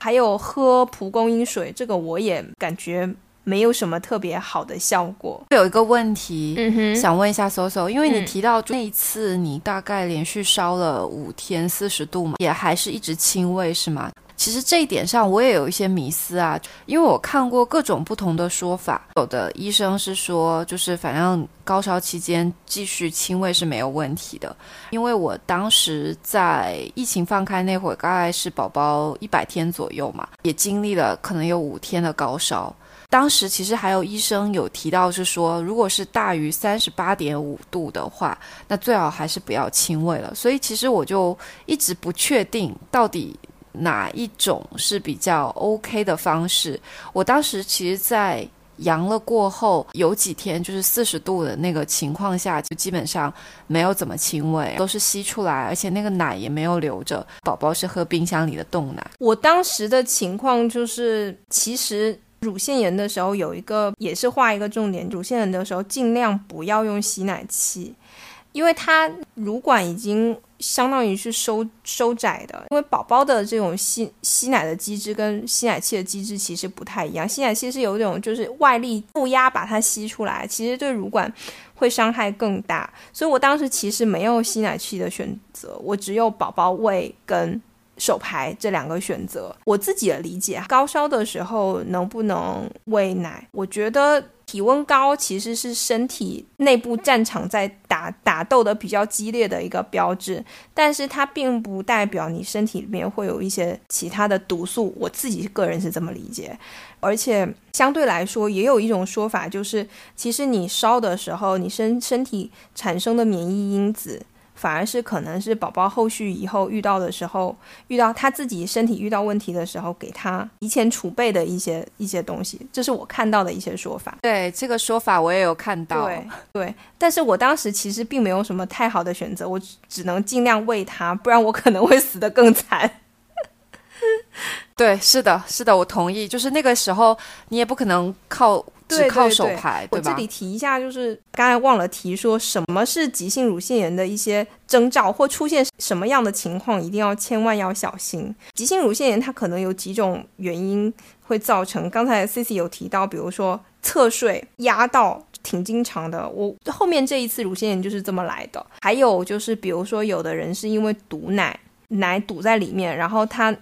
还有喝蒲公英水，这个我也感觉没有什么特别好的效果。有一个问题，嗯想问一下 Soso，因为你提到那一次你大概连续烧了五天四十度嘛，也还是一直轻微是吗？其实这一点上我也有一些迷思啊，因为我看过各种不同的说法，有的医生是说，就是反正高烧期间继续亲喂是没有问题的，因为我当时在疫情放开那会儿，大概是宝宝一百天左右嘛，也经历了可能有五天的高烧。当时其实还有医生有提到，是说如果是大于三十八点五度的话，那最好还是不要亲喂了。所以其实我就一直不确定到底哪一种是比较 OK 的方式。我当时其实，在阳了过后有几天，就是四十度的那个情况下，就基本上没有怎么亲喂，都是吸出来，而且那个奶也没有留着。宝宝是喝冰箱里的冻奶。我当时的情况就是，其实。乳腺炎的时候有一个也是画一个重点，乳腺炎的时候尽量不要用吸奶器，因为它乳管已经相当于是收收窄的。因为宝宝的这种吸吸奶的机制跟吸奶器的机制其实不太一样，吸奶器是有一种就是外力负压把它吸出来，其实对乳管会伤害更大。所以我当时其实没有吸奶器的选择，我只有宝宝喂跟。手排这两个选择，我自己的理解，高烧的时候能不能喂奶？我觉得体温高其实是身体内部战场在打打斗的比较激烈的一个标志，但是它并不代表你身体里面会有一些其他的毒素。我自己个人是这么理解，而且相对来说，也有一种说法，就是其实你烧的时候，你身身体产生的免疫因子。反而是可能是宝宝后续以后遇到的时候，遇到他自己身体遇到问题的时候，给他提前储备的一些一些东西，这是我看到的一些说法。对这个说法我也有看到。对对，但是我当时其实并没有什么太好的选择，我只能尽量喂他，不然我可能会死得更惨。*laughs* 对，是的，是的，我同意。就是那个时候，你也不可能靠。只靠手排，我这里提一下，就是刚才忘了提，说什么是急性乳腺炎的一些征兆或出现什么样的情况，一定要千万要小心。急性乳腺炎它可能有几种原因会造成，刚才 C C 有提到，比如说侧睡压到挺经常的，我后面这一次乳腺炎就是这么来的。还有就是，比如说有的人是因为堵奶，奶堵在里面，然后他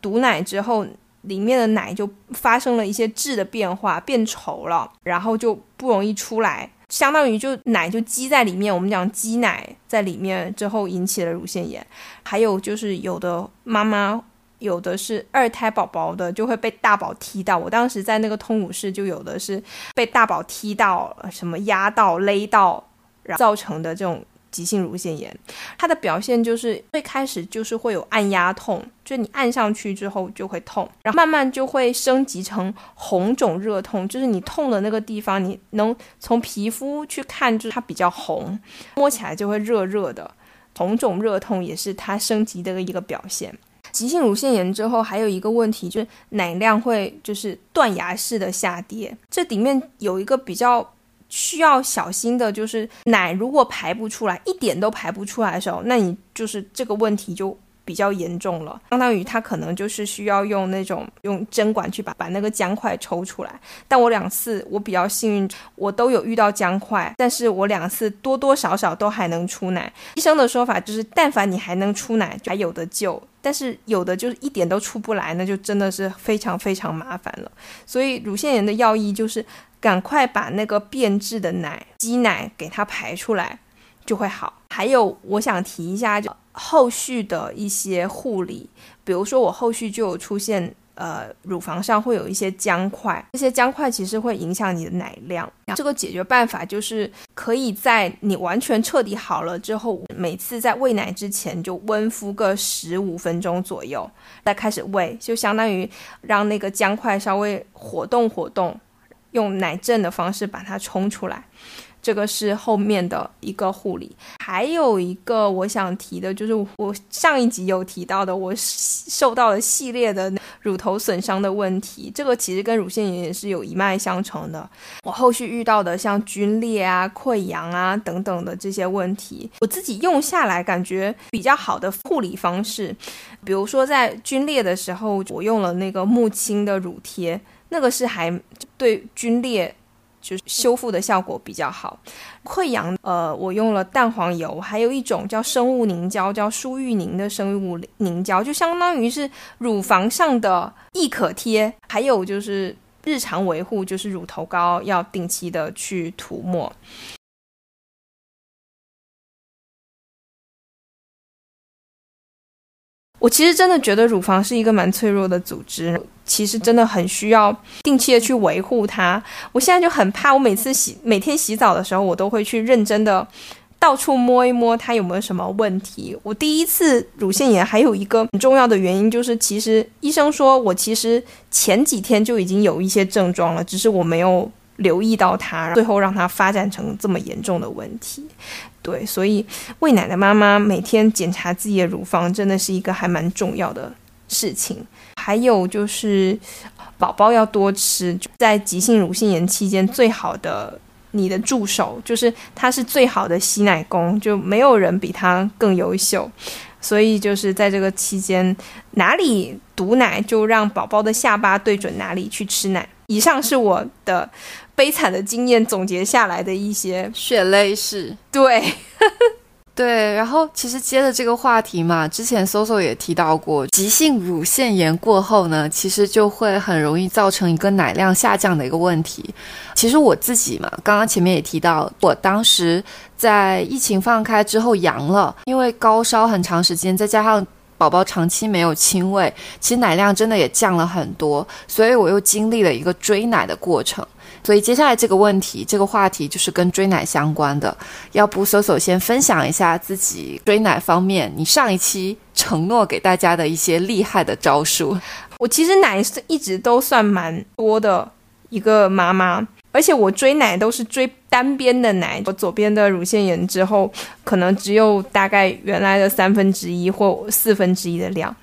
堵奶之后。里面的奶就发生了一些质的变化，变稠了，然后就不容易出来，相当于就奶就积在里面。我们讲积奶在里面之后引起了乳腺炎。还有就是有的妈妈，有的是二胎宝宝的，就会被大宝踢到。我当时在那个通乳室就有的是被大宝踢到，什么压到、勒到，造成的这种。急性乳腺炎，它的表现就是最开始就是会有按压痛，就你按上去之后就会痛，然后慢慢就会升级成红肿热痛，就是你痛的那个地方，你能从皮肤去看，就是它比较红，摸起来就会热热的，红肿热痛也是它升级的一个表现。急性乳腺炎之后还有一个问题就是奶量会就是断崖式的下跌，这里面有一个比较。需要小心的就是奶如果排不出来，一点都排不出来的时候，那你就是这个问题就比较严重了，相当于它可能就是需要用那种用针管去把把那个浆块抽出来。但我两次我比较幸运，我都有遇到浆块，但是我两次多多少少都还能出奶。医生的说法就是，但凡你还能出奶，还有的救。但是有的就是一点都出不来，那就真的是非常非常麻烦了。所以乳腺炎的要义就是。赶快把那个变质的奶、积奶给它排出来，就会好。还有，我想提一下，就后续的一些护理，比如说我后续就有出现，呃，乳房上会有一些浆块，这些浆块其实会影响你的奶量。这个解决办法就是可以在你完全彻底好了之后，每次在喂奶之前就温敷个十五分钟左右，再开始喂，就相当于让那个浆块稍微活动活动。用奶阵的方式把它冲出来，这个是后面的一个护理。还有一个我想提的，就是我上一集有提到的，我受到了系列的乳头损伤的问题。这个其实跟乳腺炎也是有一脉相承的。我后续遇到的像皲裂啊、溃疡啊等等的这些问题，我自己用下来感觉比较好的护理方式，比如说在皲裂的时候，我用了那个木青的乳贴。那个是还对皲裂就是修复的效果比较好，溃疡呃我用了蛋黄油，还有一种叫生物凝胶，叫舒玉凝的生物凝胶，就相当于是乳房上的易可贴，还有就是日常维护就是乳头膏要定期的去涂抹。我其实真的觉得乳房是一个蛮脆弱的组织，其实真的很需要定期的去维护它。我现在就很怕，我每次洗每天洗澡的时候，我都会去认真的到处摸一摸它有没有什么问题。我第一次乳腺炎还有一个很重要的原因就是，其实医生说我其实前几天就已经有一些症状了，只是我没有留意到它，最后让它发展成这么严重的问题。对，所以喂奶的妈妈每天检查自己的乳房，真的是一个还蛮重要的事情。还有就是，宝宝要多吃，在急性乳腺炎期间，最好的你的助手就是他是最好的吸奶工，就没有人比他更优秀。所以就是在这个期间，哪里堵奶，就让宝宝的下巴对准哪里去吃奶。以上是我的。悲惨的经验总结下来的一些血泪史，对，*laughs* 对。然后其实接着这个话题嘛，之前 Soso 也提到过，急性乳腺炎过后呢，其实就会很容易造成一个奶量下降的一个问题。其实我自己嘛，刚刚前面也提到，我当时在疫情放开之后阳了，因为高烧很长时间，再加上宝宝长期没有亲喂，其实奶量真的也降了很多，所以我又经历了一个追奶的过程。所以接下来这个问题，这个话题就是跟追奶相关的。要不搜搜先分享一下自己追奶方面，你上一期承诺给大家的一些厉害的招数。我其实奶是一直都算蛮多的一个妈妈，而且我追奶都是追单边的奶。我左边的乳腺炎之后，可能只有大概原来的三分之一或四分之一的量。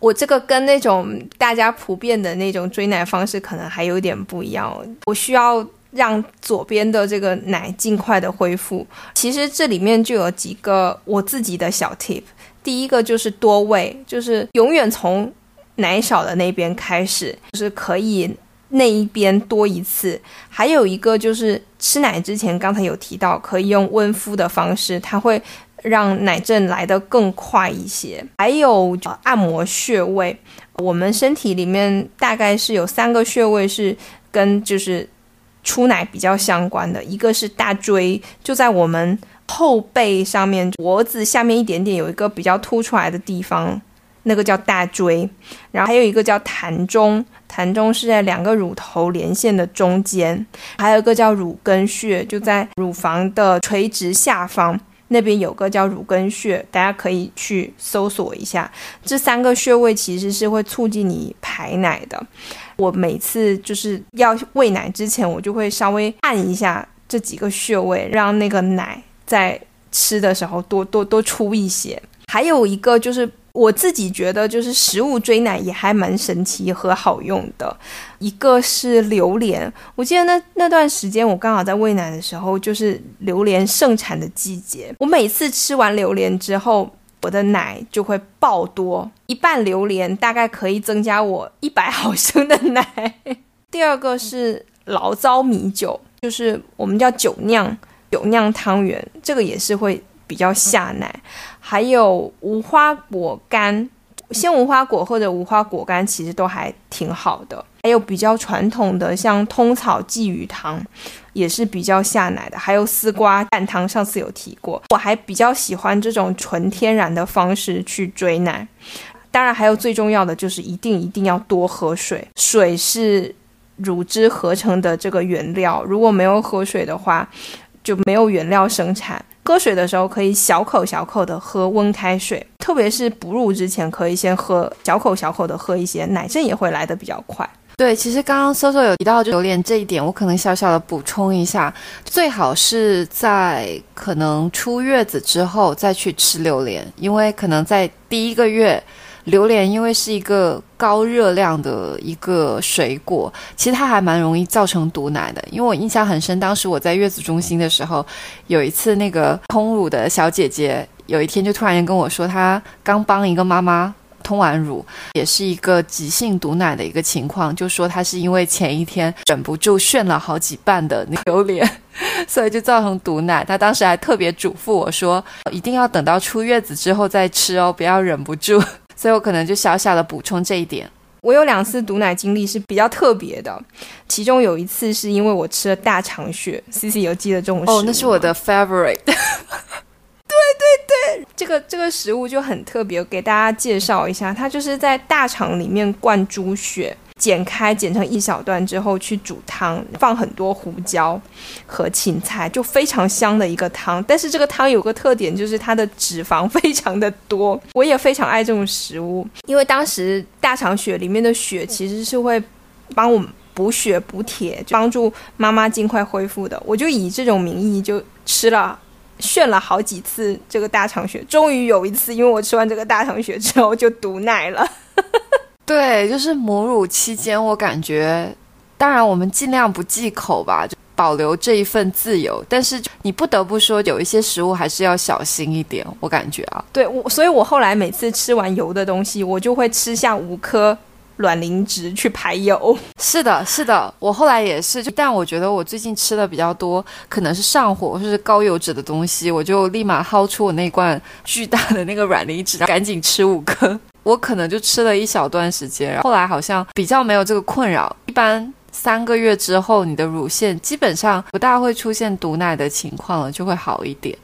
我这个跟那种大家普遍的那种追奶方式可能还有点不一样。我需要让左边的这个奶尽快的恢复。其实这里面就有几个我自己的小 tip。第一个就是多喂，就是永远从奶少的那边开始，就是可以那一边多一次。还有一个就是吃奶之前，刚才有提到可以用温敷的方式，它会。让奶阵来得更快一些，还有按摩穴位。我们身体里面大概是有三个穴位是跟就是出奶比较相关的，一个是大椎，就在我们后背上面，脖子下面一点点有一个比较凸出来的地方，那个叫大椎。然后还有一个叫膻中，膻中是在两个乳头连线的中间，还有一个叫乳根穴，就在乳房的垂直下方。那边有个叫乳根穴，大家可以去搜索一下。这三个穴位其实是会促进你排奶的。我每次就是要喂奶之前，我就会稍微按一下这几个穴位，让那个奶在吃的时候多多多出一些。还有一个就是。我自己觉得，就是食物追奶也还蛮神奇和好用的。一个是榴莲，我记得那那段时间我刚好在喂奶的时候，就是榴莲盛产的季节。我每次吃完榴莲之后，我的奶就会爆多，一半榴莲大概可以增加我一百毫升的奶。第二个是醪糟米酒，就是我们叫酒酿酒酿汤圆，这个也是会比较下奶。还有无花果干，鲜无花果或者无花果干其实都还挺好的。还有比较传统的，像通草鲫鱼汤，也是比较下奶的。还有丝瓜蛋汤，上次有提过。我还比较喜欢这种纯天然的方式去追奶。当然，还有最重要的就是一定一定要多喝水，水是乳汁合成的这个原料。如果没有喝水的话，就没有原料生产。喝水的时候可以小口小口的喝温开水，特别是哺乳之前可以先喝小口小口的喝一些，奶阵也会来的比较快。对，其实刚刚搜搜有提到榴莲这一点，我可能小小的补充一下，最好是在可能出月子之后再去吃榴莲，因为可能在第一个月。榴莲因为是一个高热量的一个水果，其实它还蛮容易造成毒奶的。因为我印象很深，当时我在月子中心的时候，有一次那个通乳的小姐姐，有一天就突然跟我说，她刚帮一个妈妈通完乳，也是一个急性毒奶的一个情况，就说她是因为前一天忍不住炫了好几瓣的榴莲，*laughs* 所以就造成毒奶。她当时还特别嘱咐我说，一定要等到出月子之后再吃哦，不要忍不住。所以我可能就小小的补充这一点。我有两次毒奶经历是比较特别的，其中有一次是因为我吃了大肠血，C C 有记得这种哦，那是我的 favorite。*laughs* 对对对，这个这个食物就很特别，给大家介绍一下，它就是在大肠里面灌猪血，剪开剪成一小段之后去煮汤，放很多胡椒和芹菜，就非常香的一个汤。但是这个汤有个特点，就是它的脂肪非常的多。我也非常爱这种食物，因为当时大肠血里面的血其实是会帮我们补血补铁，帮助妈妈尽快恢复的。我就以这种名义就吃了。炫了好几次这个大肠血，终于有一次，因为我吃完这个大肠血之后就毒奶了。对，就是母乳期间，我感觉，当然我们尽量不忌口吧，就保留这一份自由。但是你不得不说，有一些食物还是要小心一点。我感觉啊，对我，所以我后来每次吃完油的东西，我就会吃下五颗。卵磷脂去排油，*laughs* 是的，是的，我后来也是，就但我觉得我最近吃的比较多，可能是上火或是高油脂的东西，我就立马薅出我那罐巨大的那个卵磷脂，赶紧吃五颗。我可能就吃了一小段时间，后来好像比较没有这个困扰。一般三个月之后，你的乳腺基本上不大会出现堵奶的情况了，就会好一点。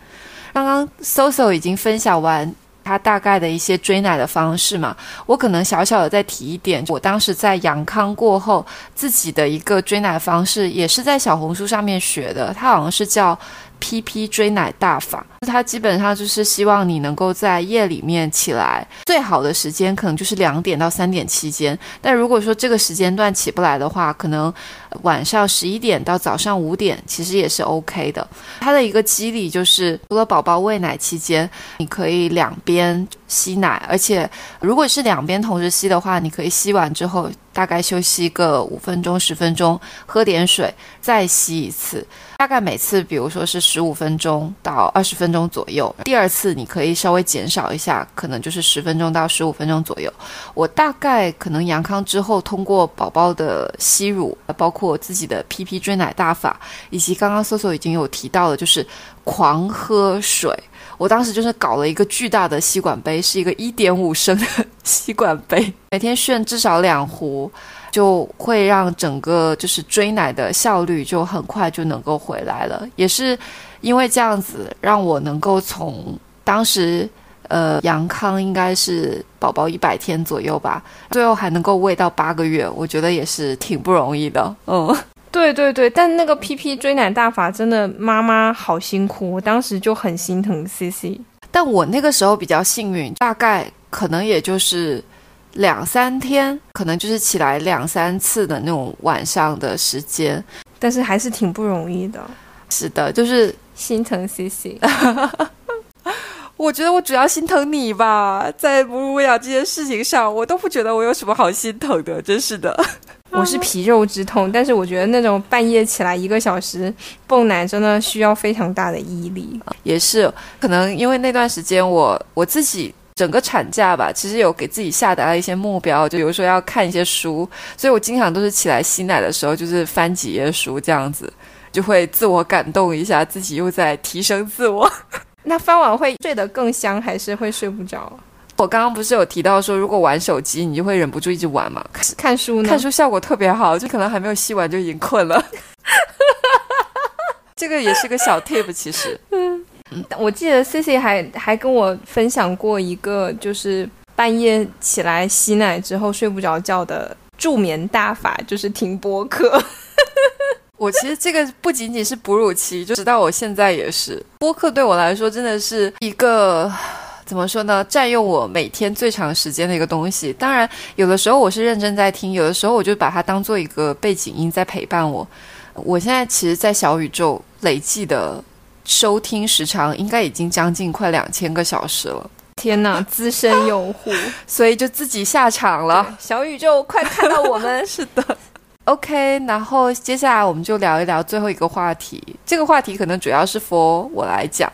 刚刚 Soso 已经分享完。他大概的一些追奶的方式嘛，我可能小小的再提一点。我当时在阳康过后，自己的一个追奶方式也是在小红书上面学的，它好像是叫。PP 追奶大法，它基本上就是希望你能够在夜里面起来，最好的时间可能就是两点到三点期间。但如果说这个时间段起不来的话，可能晚上十一点到早上五点其实也是 OK 的。它的一个机理就是，除了宝宝喂奶期间，你可以两边吸奶，而且如果是两边同时吸的话，你可以吸完之后大概休息个五分钟、十分钟，喝点水，再吸一次。大概每次，比如说是十五分钟到二十分钟左右。第二次你可以稍微减少一下，可能就是十分钟到十五分钟左右。我大概可能阳康之后，通过宝宝的吸乳，包括自己的 PP 追奶大法，以及刚刚搜索已经有提到的，就是狂喝水。我当时就是搞了一个巨大的吸管杯，是一个一点五升的吸管杯，*laughs* 每天炫至少两壶。就会让整个就是追奶的效率就很快就能够回来了，也是因为这样子让我能够从当时呃杨康应该是宝宝一百天左右吧，最后还能够喂到八个月，我觉得也是挺不容易的。嗯，对对对，但那个 PP 追奶大法真的妈妈好辛苦，我当时就很心疼 CC，但我那个时候比较幸运，大概可能也就是。两三天，可能就是起来两三次的那种晚上的时间，但是还是挺不容易的。是的，就是心疼 C C。*laughs* 我觉得我主要心疼你吧，在母乳喂养这件事情上，我都不觉得我有什么好心疼的，真是的。*laughs* 我是皮肉之痛，但是我觉得那种半夜起来一个小时泵奶，真的需要非常大的毅力。也是，可能因为那段时间我我自己。整个产假吧，其实有给自己下达了一些目标，就比如说要看一些书，所以我经常都是起来吸奶的时候，就是翻几页书这样子，就会自我感动一下，自己又在提升自我。那翻完会睡得更香，还是会睡不着？我刚刚不是有提到说，如果玩手机，你就会忍不住一直玩嘛？看书呢？看书效果特别好，就可能还没有吸完就已经困了。*laughs* 这个也是个小 tip，其实。*laughs* 嗯我记得 C C 还还跟我分享过一个，就是半夜起来吸奶之后睡不着觉的助眠大法，就是听播客。我其实这个不仅仅是哺乳期，就直到我现在也是。播客对我来说真的是一个怎么说呢？占用我每天最长时间的一个东西。当然，有的时候我是认真在听，有的时候我就把它当做一个背景音在陪伴我。我现在其实，在小宇宙累计的。收听时长应该已经将近快两千个小时了，天哪，资深用户，*laughs* 所以就自己下场了。小宇宙，快看到我们！*laughs* 是的，OK。然后接下来我们就聊一聊最后一个话题，这个话题可能主要是 for 我来讲。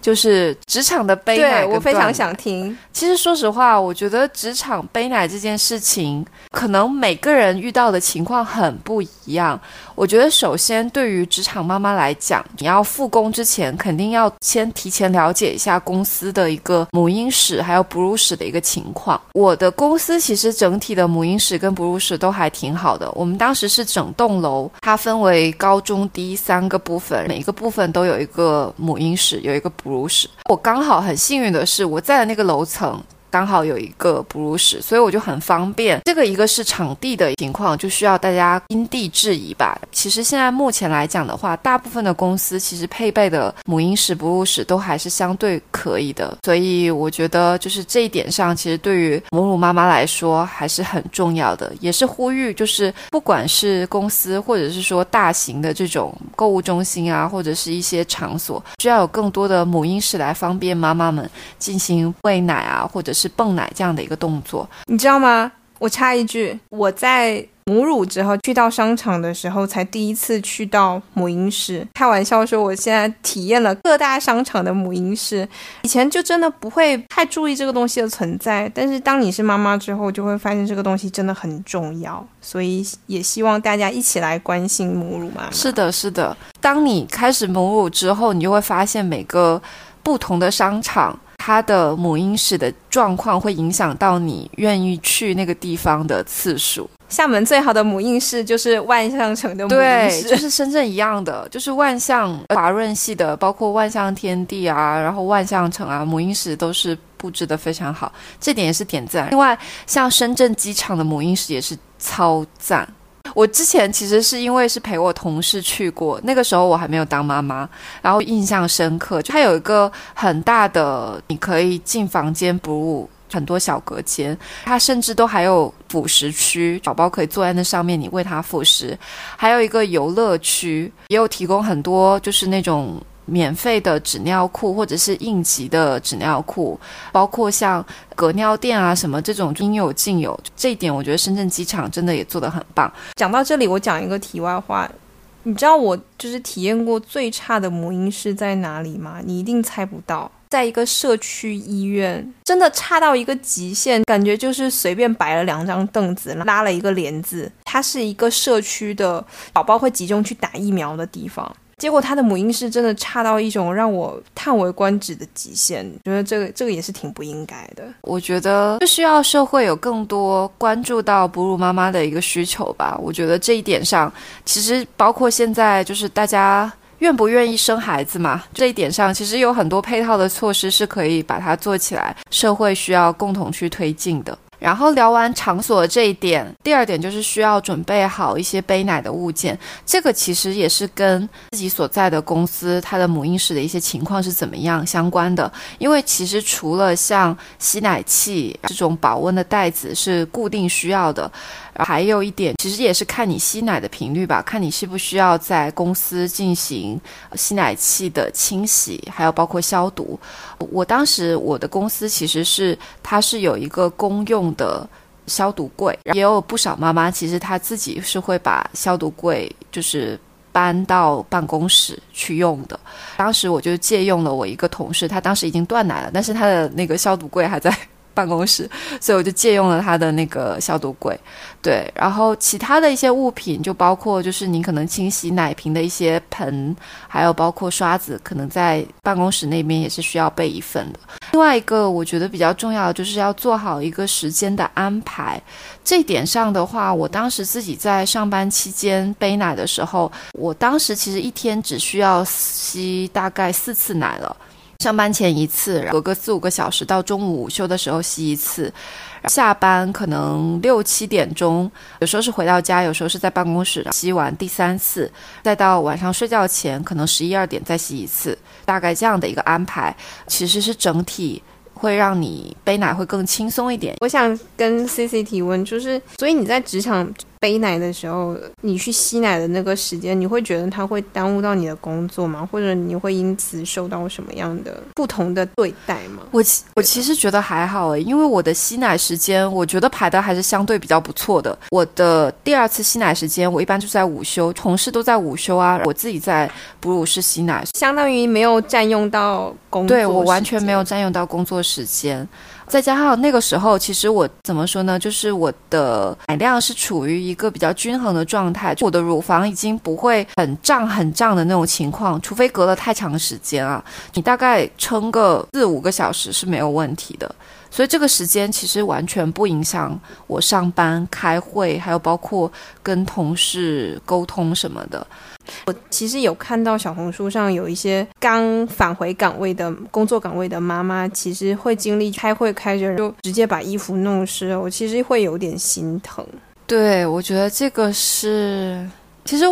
就是职场的悲奶，我非常想听。其实说实话，我觉得职场背奶这件事情，可能每个人遇到的情况很不一样。我觉得首先对于职场妈妈来讲，你要复工之前，肯定要先提前了解一下公司的一个母婴室还有哺乳室的一个情况。我的公司其实整体的母婴室跟哺乳室都还挺好的。我们当时是整栋楼，它分为高中低三个部分，每一个部分都有一个母婴室，有一个哺。乳室。我刚好很幸运的是，我在的那个楼层。刚好有一个哺乳室，所以我就很方便。这个一个是场地的情况，就需要大家因地制宜吧。其实现在目前来讲的话，大部分的公司其实配备的母婴室、哺乳室都还是相对可以的。所以我觉得就是这一点上，其实对于母乳妈妈来说还是很重要的。也是呼吁，就是不管是公司或者是说大型的这种购物中心啊，或者是一些场所，需要有更多的母婴室来方便妈妈们进行喂奶啊，或者。是泵奶这样的一个动作，你知道吗？我插一句，我在母乳之后去到商场的时候，才第一次去到母婴室。开玩笑说，我现在体验了各大商场的母婴室。以前就真的不会太注意这个东西的存在，但是当你是妈妈之后，就会发现这个东西真的很重要。所以也希望大家一起来关心母乳嘛。是的，是的。当你开始母乳之后，你就会发现每个不同的商场。它的母婴室的状况会影响到你愿意去那个地方的次数。厦门最好的母婴室就是万象城的母婴室，就是深圳一样的，就是万象华润系的，包括万象天地啊，然后万象城啊，母婴室都是布置的非常好，这点也是点赞。另外，像深圳机场的母婴室也是超赞。我之前其实是因为是陪我同事去过，那个时候我还没有当妈妈，然后印象深刻，它有一个很大的，你可以进房间哺乳，很多小隔间，它甚至都还有辅食区，宝宝可以坐在那上面，你喂他辅食，还有一个游乐区，也有提供很多就是那种。免费的纸尿裤或者是应急的纸尿裤，包括像隔尿垫啊什么这种应有尽有。这一点我觉得深圳机场真的也做得很棒。讲到这里，我讲一个题外话，你知道我就是体验过最差的母婴室在哪里吗？你一定猜不到，在一个社区医院，真的差到一个极限，感觉就是随便摆了两张凳子，拉了一个帘子，它是一个社区的宝宝会集中去打疫苗的地方。结果他的母婴室真的差到一种让我叹为观止的极限，觉得这个这个也是挺不应该的。我觉得就需要社会有更多关注到哺乳妈妈的一个需求吧。我觉得这一点上，其实包括现在就是大家愿不愿意生孩子嘛，这一点上其实有很多配套的措施是可以把它做起来，社会需要共同去推进的。然后聊完场所这一点，第二点就是需要准备好一些背奶的物件。这个其实也是跟自己所在的公司它的母婴室的一些情况是怎么样相关的。因为其实除了像吸奶器这种保温的袋子是固定需要的。还有一点，其实也是看你吸奶的频率吧，看你需不需要在公司进行吸奶器的清洗，还有包括消毒。我当时我的公司其实是它是有一个公用的消毒柜，也有不少妈妈其实她自己是会把消毒柜就是搬到办公室去用的。当时我就借用了我一个同事，他当时已经断奶了，但是他的那个消毒柜还在。办公室，所以我就借用了他的那个消毒柜，对，然后其他的一些物品就包括就是你可能清洗奶瓶的一些盆，还有包括刷子，可能在办公室那边也是需要备一份的。另外一个我觉得比较重要的就是要做好一个时间的安排，这点上的话，我当时自己在上班期间背奶的时候，我当时其实一天只需要吸大概四次奶了。上班前一次，隔个四五个小时到中午午休的时候吸一次，下班可能六七点钟，有时候是回到家，有时候是在办公室吸完第三次，再到晚上睡觉前可能十一二点再吸一次，大概这样的一个安排，其实是整体会让你背奶会更轻松一点。我想跟 C C 提问，就是所以你在职场。背奶的时候，你去吸奶的那个时间，你会觉得它会耽误到你的工作吗？或者你会因此受到什么样的不同的对待吗？我其我其实觉得还好诶，因为我的吸奶时间，我觉得排的还是相对比较不错的。我的第二次吸奶时间，我一般就在午休，同事都在午休啊，我自己在哺乳室吸奶，相当于没有占用到工对我完全没有占用到工作时间。再加上那个时候，其实我怎么说呢？就是我的奶量是处于一个比较均衡的状态，我的乳房已经不会很胀很胀的那种情况，除非隔了太长时间啊，你大概撑个四五个小时是没有问题的。所以这个时间其实完全不影响我上班、开会，还有包括跟同事沟通什么的。我其实有看到小红书上有一些刚返回岗位的工作岗位的妈妈，其实会经历开会开着就直接把衣服弄湿，我其实会有点心疼。对，我觉得这个是，其实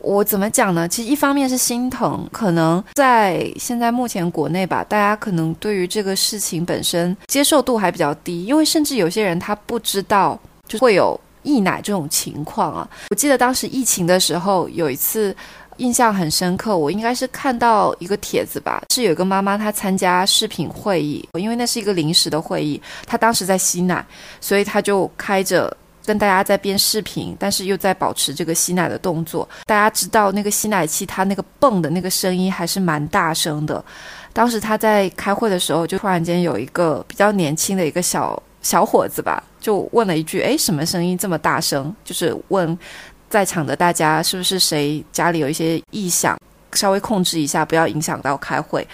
我怎么讲呢？其实一方面是心疼，可能在现在目前国内吧，大家可能对于这个事情本身接受度还比较低，因为甚至有些人他不知道就会有溢奶这种情况啊。我记得当时疫情的时候，有一次印象很深刻，我应该是看到一个帖子吧，是有一个妈妈她参加视频会议，因为那是一个临时的会议，她当时在吸奶，所以她就开着。跟大家在编视频，但是又在保持这个吸奶的动作。大家知道那个吸奶器，它那个泵的那个声音还是蛮大声的。当时他在开会的时候，就突然间有一个比较年轻的一个小小伙子吧，就问了一句：“哎，什么声音这么大声？”就是问在场的大家是不是谁家里有一些异响，稍微控制一下，不要影响到开会。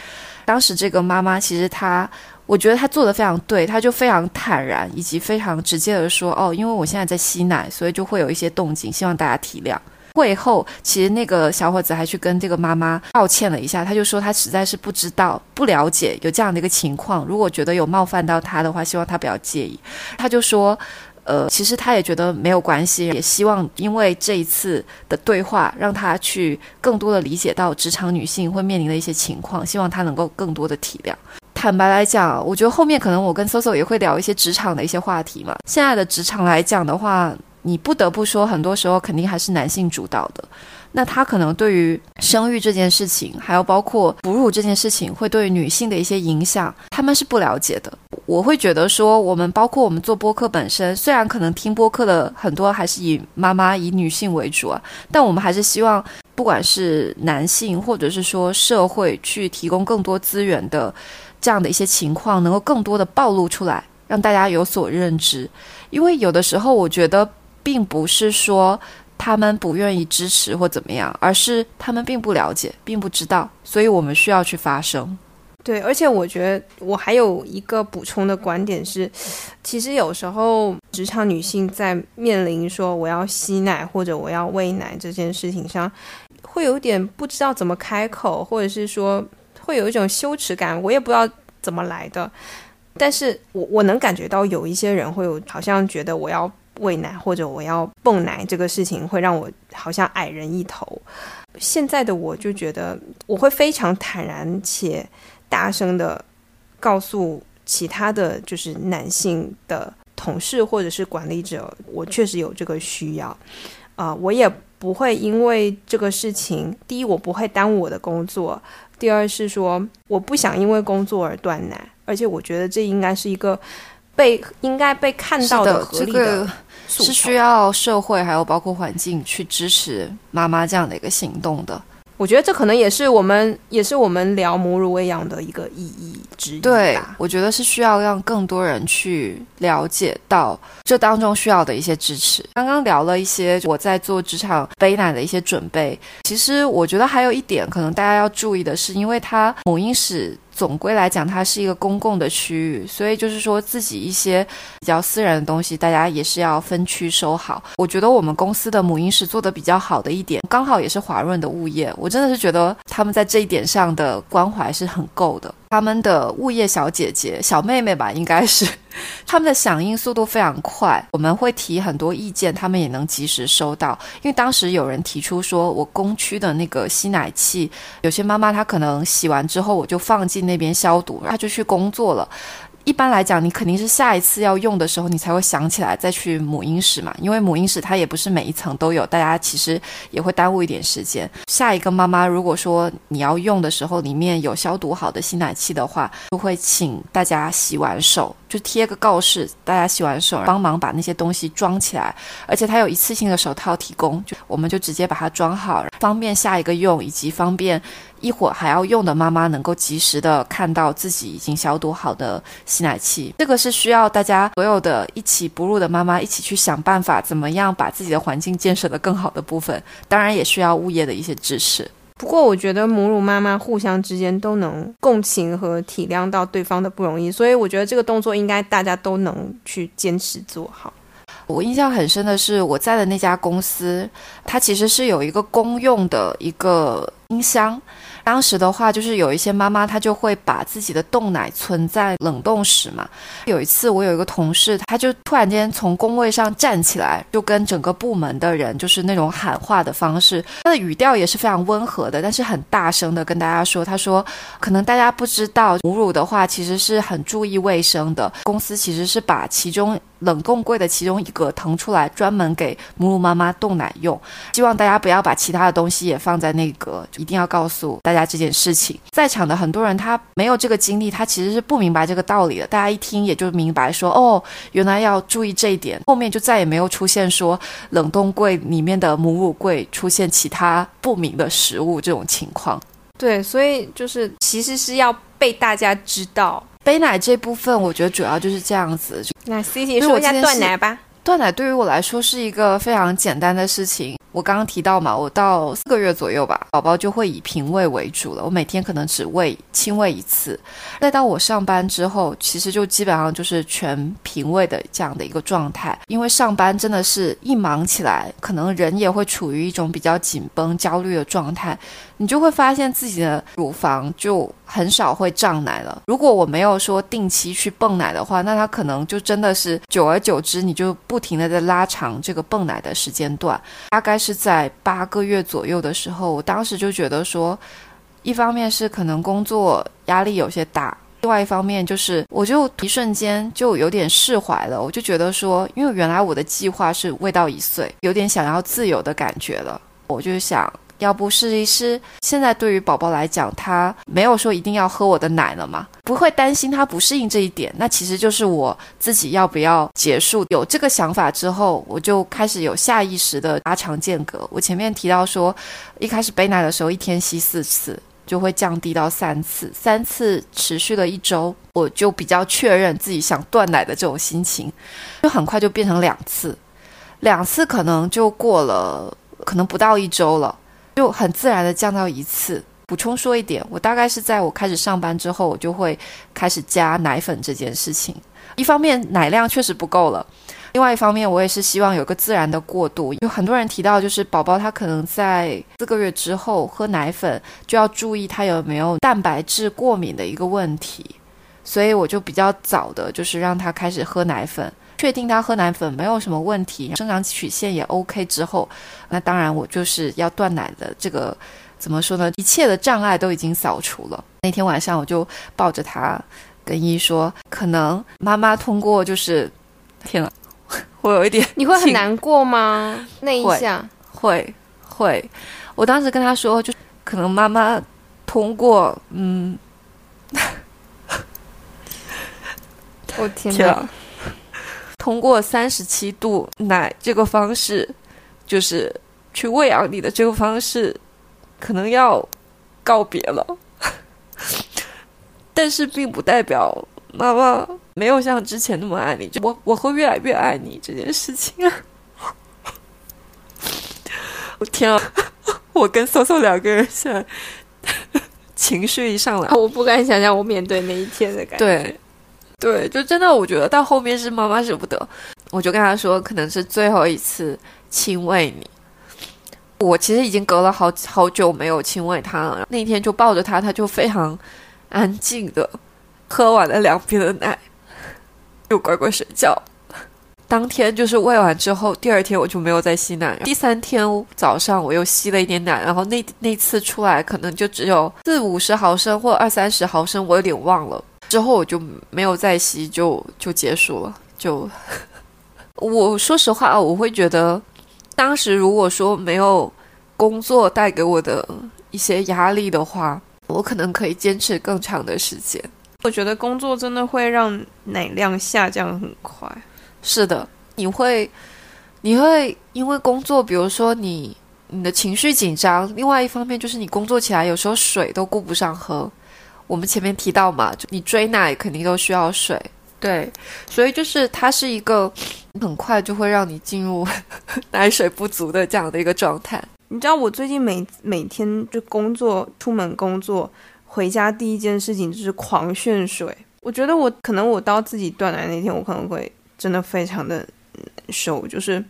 当时这个妈妈其实她。我觉得他做的非常对，他就非常坦然，以及非常直接的说：“哦，因为我现在在吸奶，所以就会有一些动静，希望大家体谅。”会后，其实那个小伙子还去跟这个妈妈道歉了一下，他就说他实在是不知道、不了解有这样的一个情况，如果觉得有冒犯到他的话，希望他不要介意。他就说：“呃，其实他也觉得没有关系，也希望因为这一次的对话，让他去更多的理解到职场女性会面临的一些情况，希望他能够更多的体谅。”坦白来讲，我觉得后面可能我跟 Soso 也会聊一些职场的一些话题嘛。现在的职场来讲的话，你不得不说，很多时候肯定还是男性主导的。那他可能对于生育这件事情，还有包括哺乳这件事情，会对女性的一些影响，他们是不了解的。我会觉得说，我们包括我们做播客本身，虽然可能听播客的很多还是以妈妈、以女性为主啊，但我们还是希望，不管是男性或者是说社会，去提供更多资源的。这样的一些情况能够更多的暴露出来，让大家有所认知。因为有的时候，我觉得并不是说他们不愿意支持或怎么样，而是他们并不了解，并不知道，所以我们需要去发声。对，而且我觉得我还有一个补充的观点是，其实有时候职场女性在面临说我要吸奶或者我要喂奶这件事情上，会有点不知道怎么开口，或者是说。会有一种羞耻感，我也不知道怎么来的，但是我我能感觉到有一些人会有，好像觉得我要喂奶或者我要泵奶这个事情会让我好像矮人一头。现在的我就觉得我会非常坦然且大声的告诉其他的就是男性的同事或者是管理者，我确实有这个需要啊，我也不会因为这个事情，第一我不会耽误我的工作。第二是说，我不想因为工作而断奶，而且我觉得这应该是一个被应该被看到的合理的是需要社会还有包括环境去支持妈妈这样的一个行动的。我觉得这可能也是我们也是我们聊母乳喂养的一个意义之一。对，我觉得是需要让更多人去了解到这当中需要的一些支持。刚刚聊了一些我在做职场背奶的一些准备，其实我觉得还有一点可能大家要注意的是，因为它母婴室。总归来讲，它是一个公共的区域，所以就是说自己一些比较私人的东西，大家也是要分区收好。我觉得我们公司的母婴室做的比较好的一点，刚好也是华润的物业，我真的是觉得他们在这一点上的关怀是很够的。他们的物业小姐姐、小妹妹吧，应该是 *laughs* 他们的响应速度非常快。我们会提很多意见，他们也能及时收到。因为当时有人提出说，我工区的那个吸奶器，有些妈妈她可能洗完之后，我就放进那边消毒，她就去工作了。一般来讲，你肯定是下一次要用的时候，你才会想起来再去母婴室嘛。因为母婴室它也不是每一层都有，大家其实也会耽误一点时间。下一个妈妈如果说你要用的时候，里面有消毒好的吸奶器的话，就会请大家洗完手，就贴个告示，大家洗完手帮忙把那些东西装起来。而且它有一次性的手套提供，就我们就直接把它装好，方便下一个用，以及方便。一会儿还要用的妈妈能够及时的看到自己已经消毒好的吸奶器，这个是需要大家所有的一起哺乳的妈妈一起去想办法，怎么样把自己的环境建设的更好的部分，当然也需要物业的一些支持。不过我觉得母乳妈妈互相之间都能共情和体谅到对方的不容易，所以我觉得这个动作应该大家都能去坚持做好。我印象很深的是，我在的那家公司，它其实是有一个公用的一个音箱。当时的话，就是有一些妈妈，她就会把自己的冻奶存在冷冻室嘛。有一次，我有一个同事，他就突然间从工位上站起来，就跟整个部门的人，就是那种喊话的方式，他的语调也是非常温和的，但是很大声的跟大家说：“他说，可能大家不知道，母乳的话其实是很注意卫生的，公司其实是把其中。”冷冻柜的其中一个腾出来，专门给母乳妈妈冻奶用。希望大家不要把其他的东西也放在那个，一定要告诉大家这件事情。在场的很多人他没有这个经历，他其实是不明白这个道理的。大家一听也就明白说，哦，原来要注意这一点。后面就再也没有出现说冷冻柜里面的母乳柜出现其他不明的食物这种情况。对，所以就是其实是要被大家知道。杯奶这部分，我觉得主要就是这样子。那 C C 说一下断奶吧。断奶对于我来说是一个非常简单的事情。我刚刚提到嘛，我到四个月左右吧，宝宝就会以平喂为主了。我每天可能只喂亲喂一次。再到我上班之后，其实就基本上就是全平喂的这样的一个状态。因为上班真的是一忙起来，可能人也会处于一种比较紧绷、焦虑的状态。你就会发现自己的乳房就很少会胀奶了。如果我没有说定期去泵奶的话，那它可能就真的是久而久之，你就不停的在拉长这个泵奶的时间段。大概是在八个月左右的时候，我当时就觉得说，一方面是可能工作压力有些大，另外一方面就是我就一瞬间就有点释怀了。我就觉得说，因为原来我的计划是喂到一岁，有点想要自由的感觉了，我就想。要不试一试？现在对于宝宝来讲，他没有说一定要喝我的奶了嘛，不会担心他不适应这一点。那其实就是我自己要不要结束？有这个想法之后，我就开始有下意识的拉长间隔。我前面提到说，一开始背奶的时候，一天吸四次，就会降低到三次，三次持续了一周，我就比较确认自己想断奶的这种心情，就很快就变成两次，两次可能就过了，可能不到一周了。就很自然的降到一次。补充说一点，我大概是在我开始上班之后，我就会开始加奶粉这件事情。一方面奶量确实不够了，另外一方面我也是希望有个自然的过渡。有很多人提到，就是宝宝他可能在四个月之后喝奶粉，就要注意他有没有蛋白质过敏的一个问题。所以我就比较早的，就是让他开始喝奶粉。确定他喝奶粉没有什么问题，生长曲线也 OK 之后，那当然我就是要断奶的这个怎么说呢？一切的障碍都已经扫除了。那天晚上我就抱着他跟一说，可能妈妈通过就是天啊，*laughs* 我有一点你会很难过吗？那一下会会，我当时跟他说，就可能妈妈通过嗯，*laughs* 我天啊。通过三十七度奶这个方式，就是去喂养你的这个方式，可能要告别了。*laughs* 但是并不代表妈妈没有像之前那么爱你，就我我会越来越爱你这件事情。啊我天啊！我跟搜搜两个人现在 *laughs* 情绪一上来，我不敢想象我面对那一天的感觉。对。对，就真的，我觉得到后面是妈妈舍不得，我就跟他说，可能是最后一次亲喂你。我其实已经隔了好好久没有亲喂他了，那天就抱着他，他就非常安静的喝完了两瓶的奶，就乖乖睡觉。当天就是喂完之后，第二天我就没有再吸奶，第三天早上我又吸了一点奶，然后那那次出来可能就只有四五十毫升或二三十毫升，我有点忘了。之后我就没有再吸，就就结束了。就 *laughs* 我说实话，我会觉得，当时如果说没有工作带给我的一些压力的话，我可能可以坚持更长的时间。我觉得工作真的会让奶量下降很快。是的，你会你会因为工作，比如说你你的情绪紧张，另外一方面就是你工作起来有时候水都顾不上喝。我们前面提到嘛，就你追奶肯定都需要水，对，所以就是它是一个很快就会让你进入 *laughs* 奶水不足的这样的一个状态。你知道我最近每每天就工作，出门工作回家第一件事情就是狂炫水。我觉得我可能我到自己断奶那天，我可能会真的非常的难受，就是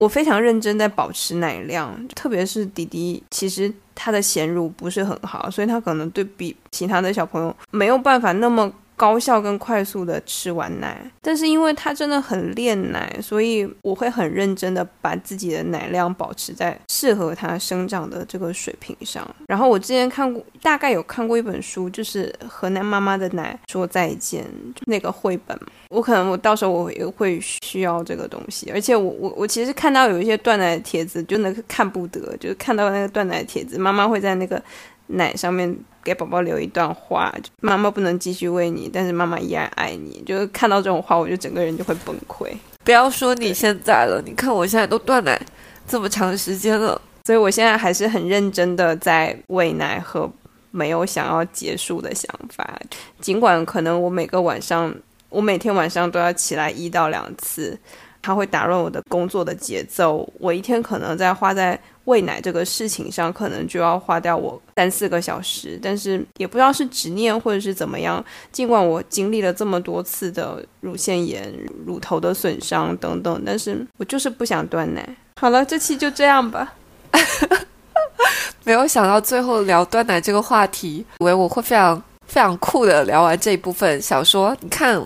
我非常认真在保持奶量，特别是弟弟，其实他的衔乳不是很好，所以他可能对比其他的小朋友没有办法那么。高效跟快速的吃完奶，但是因为他真的很恋奶，所以我会很认真的把自己的奶量保持在适合他生长的这个水平上。然后我之前看过，大概有看过一本书，就是河南妈妈的奶说再见，那个绘本。我可能我到时候我也会需要这个东西，而且我我我其实看到有一些断奶的帖子，就那个看不得，就是看到那个断奶的帖子，妈妈会在那个奶上面。给宝宝留一段话，妈妈不能继续喂你，但是妈妈依然爱你。就是看到这种话，我就整个人就会崩溃。不要说你现在了，你看我现在都断奶这么长时间了，所以我现在还是很认真的在喂奶和没有想要结束的想法。尽管可能我每个晚上，我每天晚上都要起来一到两次。它会打乱我的工作的节奏，我一天可能在花在喂奶这个事情上，可能就要花掉我三四个小时。但是也不知道是执念或者是怎么样，尽管我经历了这么多次的乳腺炎、乳头的损伤等等，但是我就是不想断奶。好了，这期就这样吧。*laughs* 没有想到最后聊断奶这个话题，以为我会非常非常酷的聊完这一部分，想说你看。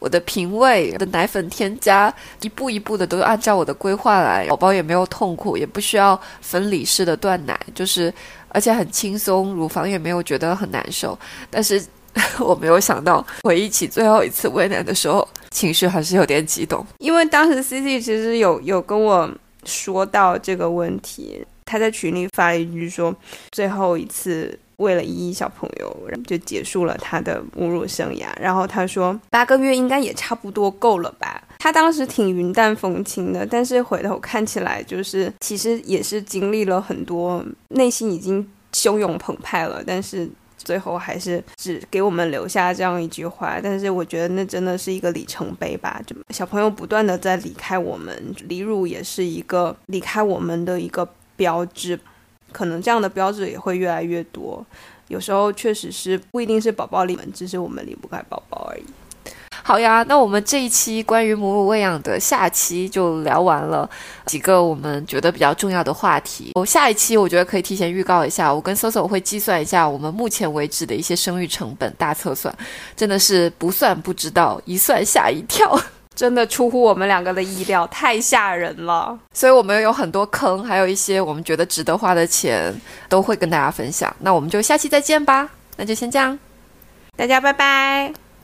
我的品味的奶粉添加，一步一步的都按照我的规划来，宝宝也没有痛苦，也不需要分离式的断奶，就是而且很轻松，乳房也没有觉得很难受。但是 *laughs* 我没有想到，回忆起最后一次喂奶的时候，情绪还是有点激动，因为当时 C C 其实有有跟我说到这个问题，他在群里发了一句说，最后一次。为了依依小朋友，然后就结束了他的母乳生涯。然后他说八个月应该也差不多够了吧？他当时挺云淡风轻的，但是回头看起来，就是其实也是经历了很多，内心已经汹涌澎湃了。但是最后还是只给我们留下这样一句话。但是我觉得那真的是一个里程碑吧？就小朋友不断的在离开我们，离乳也是一个离开我们的一个标志。可能这样的标志也会越来越多，有时候确实是不一定是宝宝离们，只是我们离不开宝宝而已。好呀，那我们这一期关于母乳喂养的下期就聊完了几个我们觉得比较重要的话题。我下一期我觉得可以提前预告一下，我跟 Soso 会计算一下我们目前为止的一些生育成本大测算，真的是不算不知道，一算吓一跳。真的出乎我们两个的意料，太吓人了。所以我们有很多坑，还有一些我们觉得值得花的钱，都会跟大家分享。那我们就下期再见吧。那就先这样，大家拜拜。